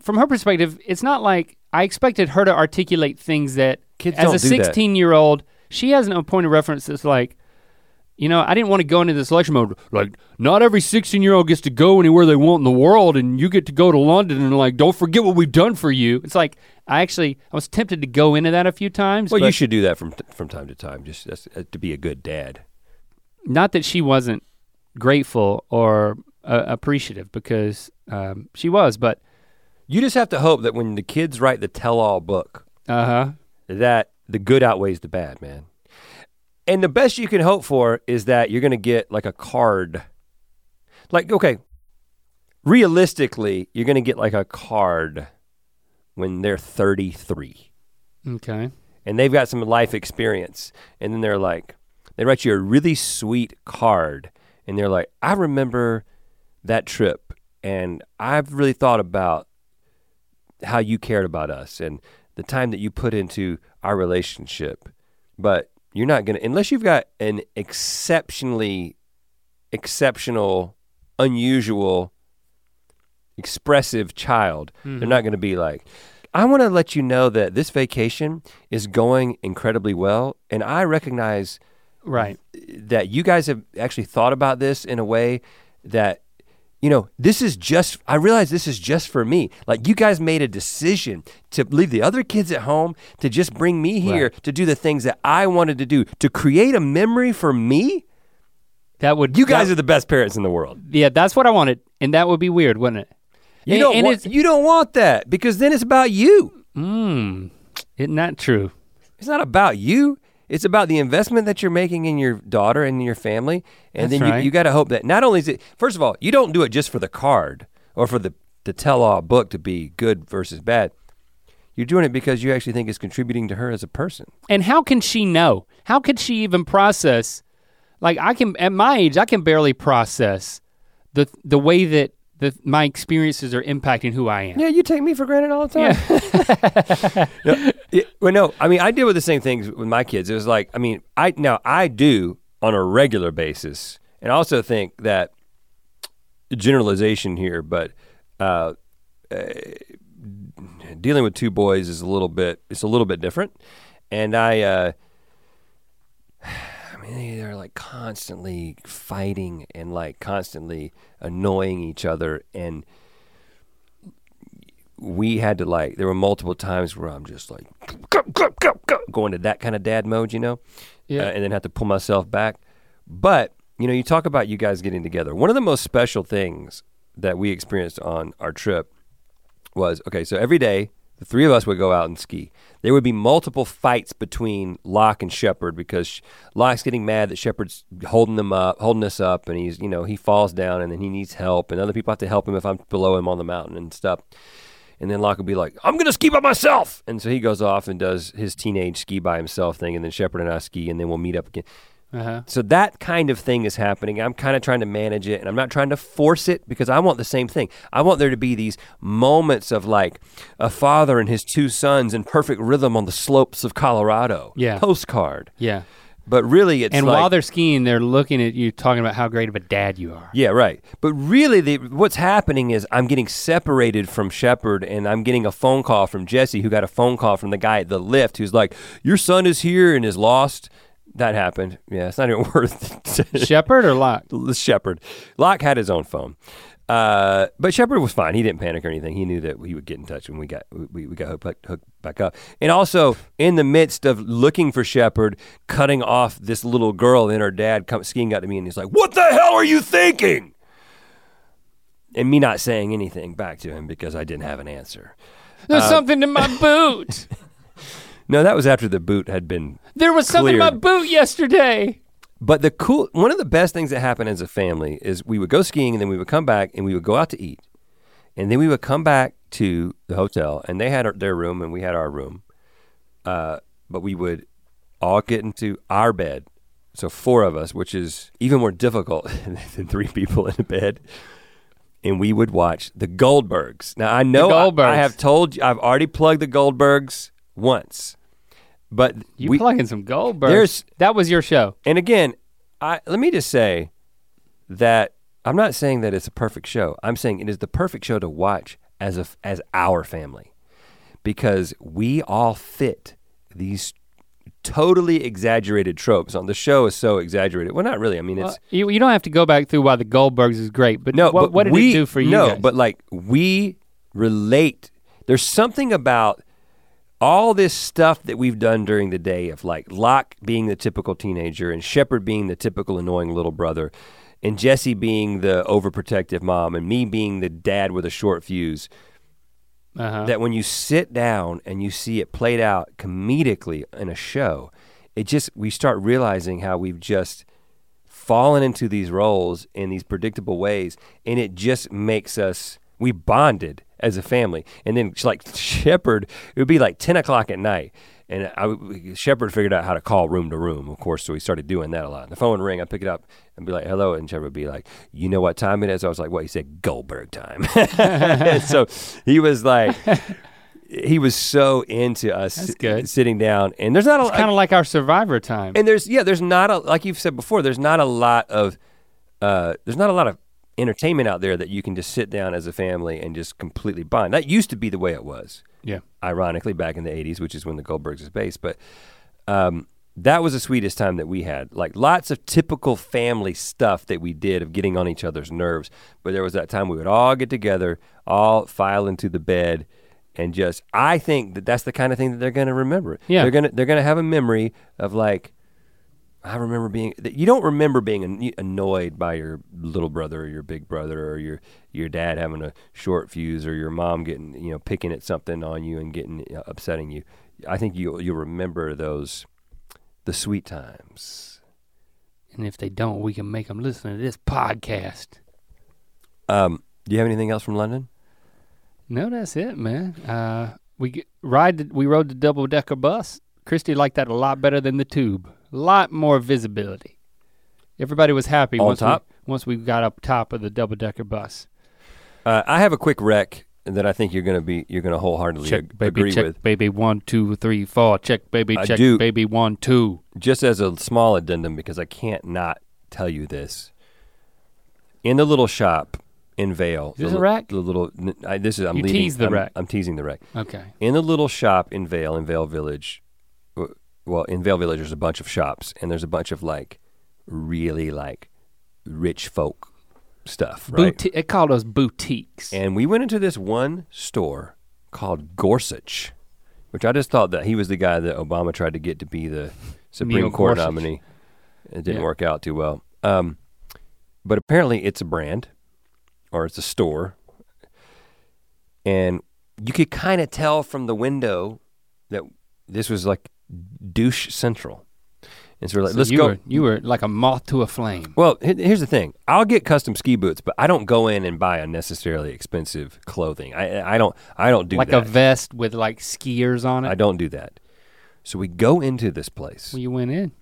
from her perspective, it's not like I expected her to articulate things that, Kids as a do that. 16 year old, she has no point of reference that's like, you know, I didn't want to go into this lecture mode like not every 16 year old gets to go anywhere they want in the world and you get to go to London and like don't forget what we've done for you. It's like I actually I was tempted to go into that a few times. Well, you should do that from from time to time, just uh, to be a good dad. not that she wasn't grateful or uh, appreciative because um, she was, but You just have to hope that when the kids write the tell-all book, uh huh. that the good outweighs the bad, man. And the best you can hope for is that you're going to get like a card. Like, okay, realistically, you're going to get like a card when they're 33 Okay. and they've got some life experience. And then they're like, they write you a really sweet card and they're like, I remember that trip and I've really thought about how you cared about us and the time that you put into our relationship. But you're not going to, unless you've got an exceptionally exceptional, unusual, expressive child, they're not mm-hmm. going to be like, I want to let you know that this vacation is going incredibly well. And I recognize Right. that you guys have actually thought about this in a way that you know this is just i realize this is just for me. Like you guys made a decision to leave the other kids at home to just bring me here to do the things that i wanted to do to create a memory for me? That would you guys that- are the best parents in the world. Yeah, that's what I wanted, and that would be weird, wouldn't it? you And- don't and want, you don't want that because then it's about you. Mm, isn't that true? it's not about you it's about the investment that you're making in your daughter and your family and That's then you, right. you got to hope that not only is it first of all you don't do it just for the card or for the the tell-all book to be good versus bad you're doing it because you actually think it's contributing to her as a person And how can she know? How could she even process? Like I can, at my age, I can barely process the the way that the my experiences are impacting who I am. yeah you take me for granted all the time. No, it- well no i mean i deal with the same things with my kids. It was like i mean i now i do on a regular basis and i also think that generalization here but uh, uh, dealing with two boys is a little bit it's a little bit different. And i uh i mean they're like constantly fighting and like constantly annoying each other. And we had to like there were multiple times where i'm just like go, go, go, go, going to that kind of dad mode you know? Yeah. uh, and then have to pull myself back. But you know you talk about you guys getting together. One of the most special things that we experienced on our trip was okay so every day the three of us would go out and ski there would be multiple fights between locke and Shepherd because locke's getting mad that Shepherd's holding them up holding us up and he's you know he falls down and then he needs help and other people have to help him if i'm below him on the mountain and stuff and then Locke would be like, I'm to ski by myself. And so he goes off and does his teenage ski by himself thing. And then Shepherd and I ski, and then we'll meet up again. Uh-huh. So that kind of thing is happening. I'm kind of trying to manage it, and I'm not trying to force it because I want the same thing. I want there to be these moments of like a father and his two sons in perfect rhythm on the slopes of Colorado. Yeah. Postcard. Yeah. But really, it's and like, while they're skiing, they're looking at you, talking about how great of a dad you are. Yeah, right. But really, the, what's happening is I'm getting separated from Shepherd, and I'm getting a phone call from Jessie, who got a phone call from the guy at the lift, who's like, "Your son is here and is lost." That happened. Yeah, it's not even worth. Shepherd or Locke? Shepherd, Locke had his own phone, uh, but Shepherd was fine. He didn't panic or anything. He knew that he would get in touch when we got we, we got hooked, back- hooked back up. And also, in the midst of looking for Shepherd, cutting off this little girl, and her dad come skiing out to me, and he's like, "What the hell are you thinking?" And me not saying anything back to him because I didn't have an answer. There's something in my boot. No, that was after the boot had been There was something in my boot yesterday. But the cool one of the best things that happened as a family is we would go skiing and then we would come back and we would go out to eat. And then we would come back to the hotel and they had our, their room and we had our room. Uh, but we would all get into our bed. So four of us, which is even more difficult than three people in a bed. And we would watch the Goldbergs. Now I know I- I, have told you I've already plugged the Goldbergs once. But You we, plugging some Goldbergs. There's- that was your show. and again, I let me just say that I'm not saying that it's a perfect show. I'm saying it is the perfect show to watch as a as our family because we all fit these totally exaggerated tropes on the show is so exaggerated. Well, not really. I mean, Well, it's you, you don't have to go back through why the Goldbergs is great, but no. what, but what did we, it do for you No, guys? but like we relate. There's something about all this stuff that we've done during the day of like Locke being the typical teenager and Shepherd being the typical annoying little brother and Jessie being the overprotective mom and me being the dad with a short fuse uh-huh. that when you sit down and you see it played out comedically in a show, it just we start realizing how we've just fallen into these roles in these predictable ways, and it just makes us we bonded as a family. And then like Shepherd, it would be like ten o'clock at night. And I, Shepherd figured out how to call room to room, of course, so he started doing that a lot. And the phone would ring, I'd pick it up and be like, hello, and Shepherd would be like, you know what time it is? I was like, what? He said, Goldberg time. So he was like, he was so into us good. sitting down. And there's not a kind of like our Survivor time. and there's yeah, there's not a like you've said before, there's not a lot of uh there's not a lot of entertainment out there that you can just sit down as a family and just completely bond. That used to be the way it was. yeah. Ironically, back in the '80s, which is when the Goldbergs is based, but um, that was the sweetest time that we had. Like lots of typical family stuff that we did of getting on each other's nerves. But there was that time we would all get together, all file into the bed, and just. I think that that's the kind of thing that they're going to remember. Yeah. they're gonna they're gonna have a memory of like. I remember being. You don't remember being annoyed by your little brother or your big brother or your your dad having a short fuse or your mom getting you know picking at something on you and getting uh, upsetting you. I think you you'll remember those the sweet times. And if they don't, we can make them listen to this podcast. Um, do you have anything else from London? No, that's it, man. Uh, we get, ride. The, we rode the double decker bus. Christy liked that a lot better than the tube. A lot more visibility. Everybody was happy On once top? we once we got up top of the double decker bus. Uh, I have a quick rec that I think you're gonna be you're gonna wholeheartedly Check, ag- baby. agree check, with. baby. One, two, three, four. Check, baby. I check, do. baby. One, two. Just as a small addendum, because I can't not tell you this. In the little shop in Vail, Is this the, a rec? The little I, this is I'm You leading. tease the I'm. I'm teasing the rec. Okay. in the little shop in Vail, in Vail Village, well, in Vail Village, there's a bunch of shops, and there's a bunch of like really like rich folk stuff, right? Bouti- it called us boutiques. And we went into this one store called Gorsuch, which I just thought that he was the guy that Obama tried to get to be the Supreme Neil Court Gorsuch. nominee. It didn't Yeah. work out too well. Um, but apparently, it's a brand, or it's a store, and you could kind of tell from the window that this was like douche central. And so we're like, So let's you go. Were, you were like a moth to a flame. Well, here's the thing. I'll get custom ski boots, but I don't go in and buy unnecessarily expensive clothing. I I don't I don't do like that. a vest with like skiers on it. I don't do that. So we go into this place Well, you went in.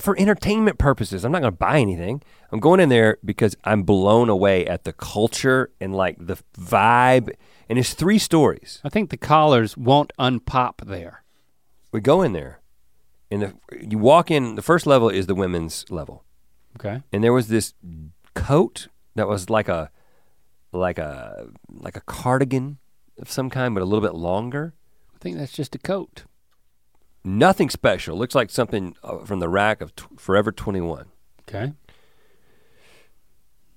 for entertainment purposes. I'm not going to buy anything. I'm going in there because I'm blown away at the culture and like the vibe. And it's three stories. I think the collars won't unpop there. We go in there, and the, you walk in. The first level is the women's level. Okay. and there was this coat that was like a like a like a cardigan of some kind but a little bit longer I think that's just a coat. nothing special looks like something uh, from the rack of t- forever 21 Okay.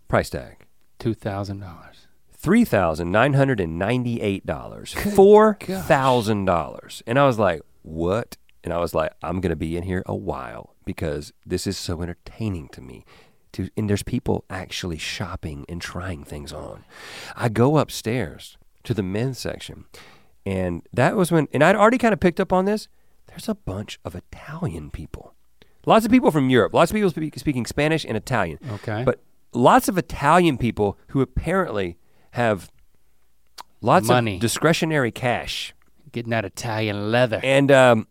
price tag Two thousand dollars. $3998 $4000 and i was like what and i was like i'm gonna be in here a while because this is so entertaining to me to, and there's people actually shopping and trying things on i go upstairs to the men's section and that was when and i'd already kind of picked up on this there's a bunch of italian people lots of people from europe lots of people speak, speaking spanish and italian Okay. but lots of Italian people who apparently have lots Money. of discretionary cash. Getting that Italian leather. And um,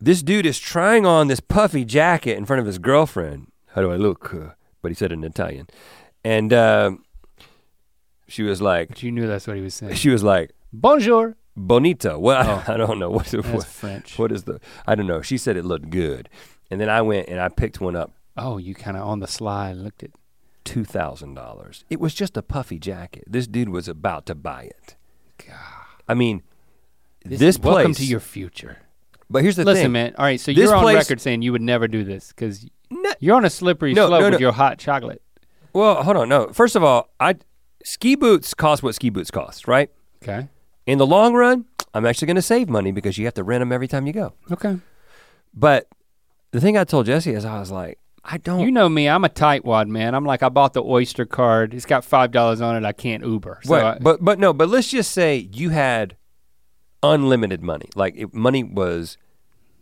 this dude is trying on this puffy jacket in front of his girlfriend. How do I look? Uh, But he said in Italian. And um, she was like, but you knew that's what he was saying. she was like, Bonjour. bonito. Well, Oh. I don't know what, That's what, French. what is the, I don't know. She said it looked good. And then I went and I picked one up Oh, you kind of on the sly looked at. two thousand dollars. It was just a puffy jacket. This dude was about to buy it. God. I mean, This, this, welcome to your future. But here's the Listen, thing. Listen, man. All right, so This you're on place- record saying you would never do this because No- you're on a slippery No, slope no, with your hot chocolate. Well, hold on. No, first of all, I ski boots cost what ski boots cost, right? Okay. In the long run, I'm actually going to save money because you have to rent them every time you go. Okay. But the thing I told Jessie is, I was like, I don't. You know me, I'm a tightwad man. I'm like, I bought the Oyster card. It's got five dollars on it. I can't Uber. So Right, I- but but no, but let's just say you had unlimited money. Like if money was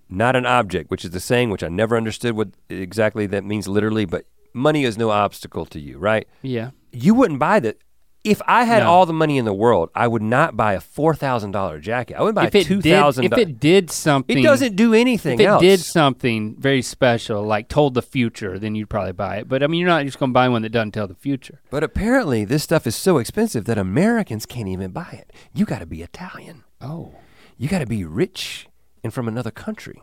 not an object, which is the saying which I never understood what exactly that means literally, but money is no obstacle to you, right? yeah. You wouldn't buy that. If I had No. all the money in the world, I would not buy a four thousand dollar jacket. I would buy If a it two if it did something, it doesn't do anything else. If it else. did something very special, like told the future, then you'd probably buy it. But I mean, you're not just gonna buy one that doesn't tell the future. but apparently, this stuff is so expensive that Americans can't even buy it. You got to be Italian. Oh. you got to be rich and from another country.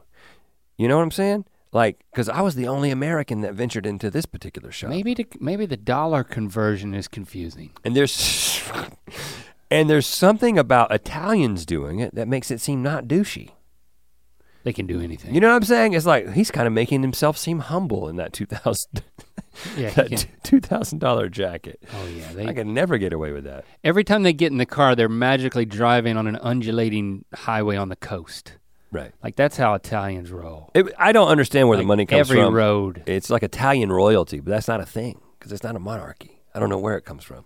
You know what I'm saying? Like, because I was the only American that ventured into this particular shop. Maybe the, maybe the dollar conversion is confusing. And there's and there's something about Italians doing it that makes it seem not douchey. They can do anything. You know what I'm saying? It's like he's kind of making himself seem humble in that two thousand. yeah, that two thousand dollar jacket. Oh yeah. I They, could never get away with that. every time they get in the car, they're magically driving on an undulating highway on the coast. Right. Like that's how Italians roll. It, I don't understand where the money comes every from. Every road. It's like Italian royalty, but that's not a thing because it's not a monarchy. I don't know where it comes from.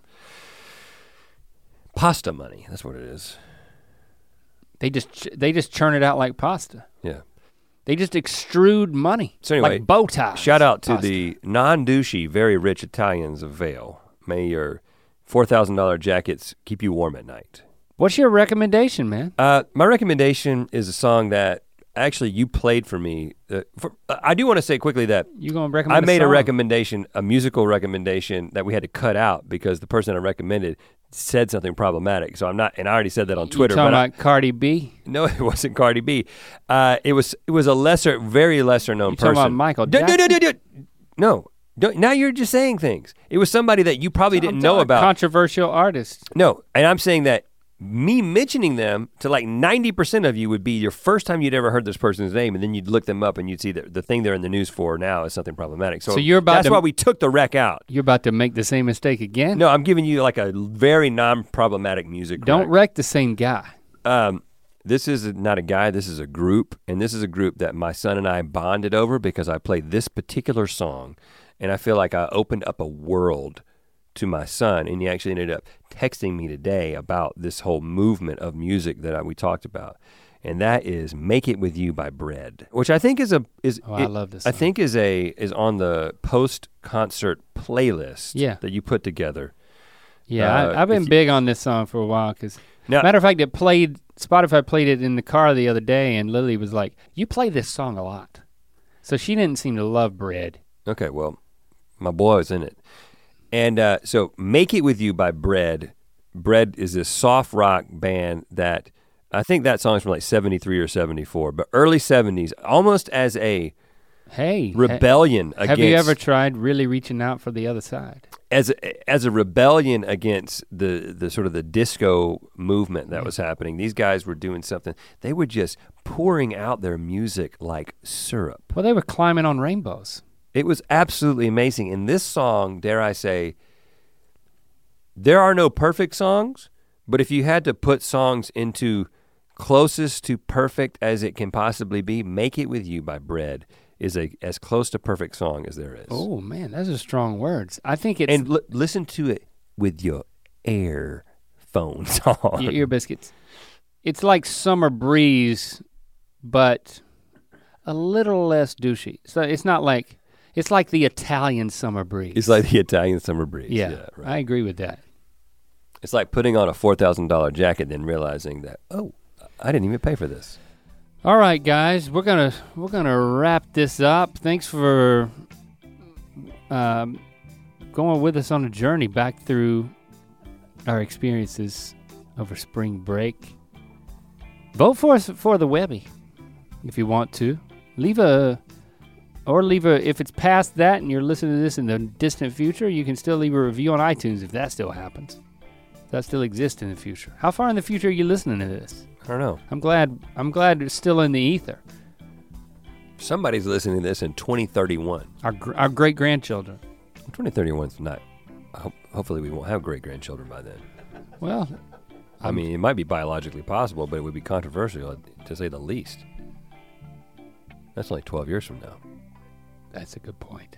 Pasta money, that's what it is. They just ch- they just churn it out like pasta. Yeah. They just extrude money. So anyway, like bow ties. Shout out to pasta. the non-douchey, very rich Italians of Vail. May your four thousand dollar jackets keep you warm at night. What's your recommendation, man? Uh, my recommendation is a song that actually you played for me. Uh, for, uh, I do want to say quickly that You gonna recommend? I made a song? recommendation, a musical recommendation that we had to cut out because the person I recommended said something problematic. So I'm not, and I already said that on You Twitter. talking But I, about Cardi B? no, it wasn't Cardi B. Uh, it was it was a lesser, very lesser known You talking person. about Michael Do- do- do- No, Don't- now you're just saying things. It was somebody that you probably didn't know about. Controversial artists. no, and I'm saying that me mentioning them to like 90% of you would be your first time you'd ever heard this person's name, and then you'd look them up and you'd see that the thing they're in the news for now is something problematic. So, So you're about that's to- why we took the wreck out. You're about to make the same mistake again. No, I'm giving you like a very non-problematic music. Don't wreck. wreck the same guy. Um, this is not a guy. This is a group, and this is a group that my son and I bonded over because I played this particular song, and I feel like I opened up a world to my son, and he actually ended up texting me today about this whole movement of music that I, we talked about, and that is "Make It With You" by Bread, which I think is a is Oh, I love this I think is a is on the post concert playlist Yeah. that you put together. Yeah, Uh, I, I've been you- big on this song for a while because, matter of fact, it played. Spotify played it in the car the other day, and Lily was like, "You play this song a lot," so she didn't seem to love bread. Okay, well, my boy was in it. And uh, so Make It With You by Bread. Bread is this soft rock band that I think that song's from like 73 or 74, but early 70s, almost as a Hey, ha- rebellion against have you ever tried really reaching out for the other side? as a, as a rebellion against the the sort of the disco movement that was happening. These guys were doing something. They were just pouring out their music like syrup. Well, they were climbing on rainbows. It was absolutely amazing. In this song, dare I say, there are no perfect songs, but if you had to put songs into closest to perfect as it can possibly be, Make It With You by Bread is a as close to perfect song as there is. Oh man, those are strong words. I think it's and l- listen to it with your earphones on. your ear biscuits. It's like summer breeze, but a little less douchey. So it's not like it's like the Italian summer breeze. It's like the Italian summer breeze. yeah, right. I agree with that. It's like putting on a four thousand dollar jacket, then realizing that oh, I didn't even pay for this. All right, guys, we're gonna we're gonna wrap this up. Thanks for um, going with us on a journey back through our experiences over spring break. Vote for us for the Webby if you want to. Leave a or leave a if it's past that and you're listening to this in the distant future, you can still leave a review on iTunes if that still happens. That still exists in the future. How far in the future are you listening to this? I don't know. I'm glad. I'm glad it's still in the ether. Somebody's listening to this in 2031. Our gr- our great grandchildren. 2031's not. ho- Hopefully, we won't have great grandchildren by then. Well, I mean, it might be biologically possible, but it would be controversial uh, to say the least. That's only 12 years from now. That's a good point.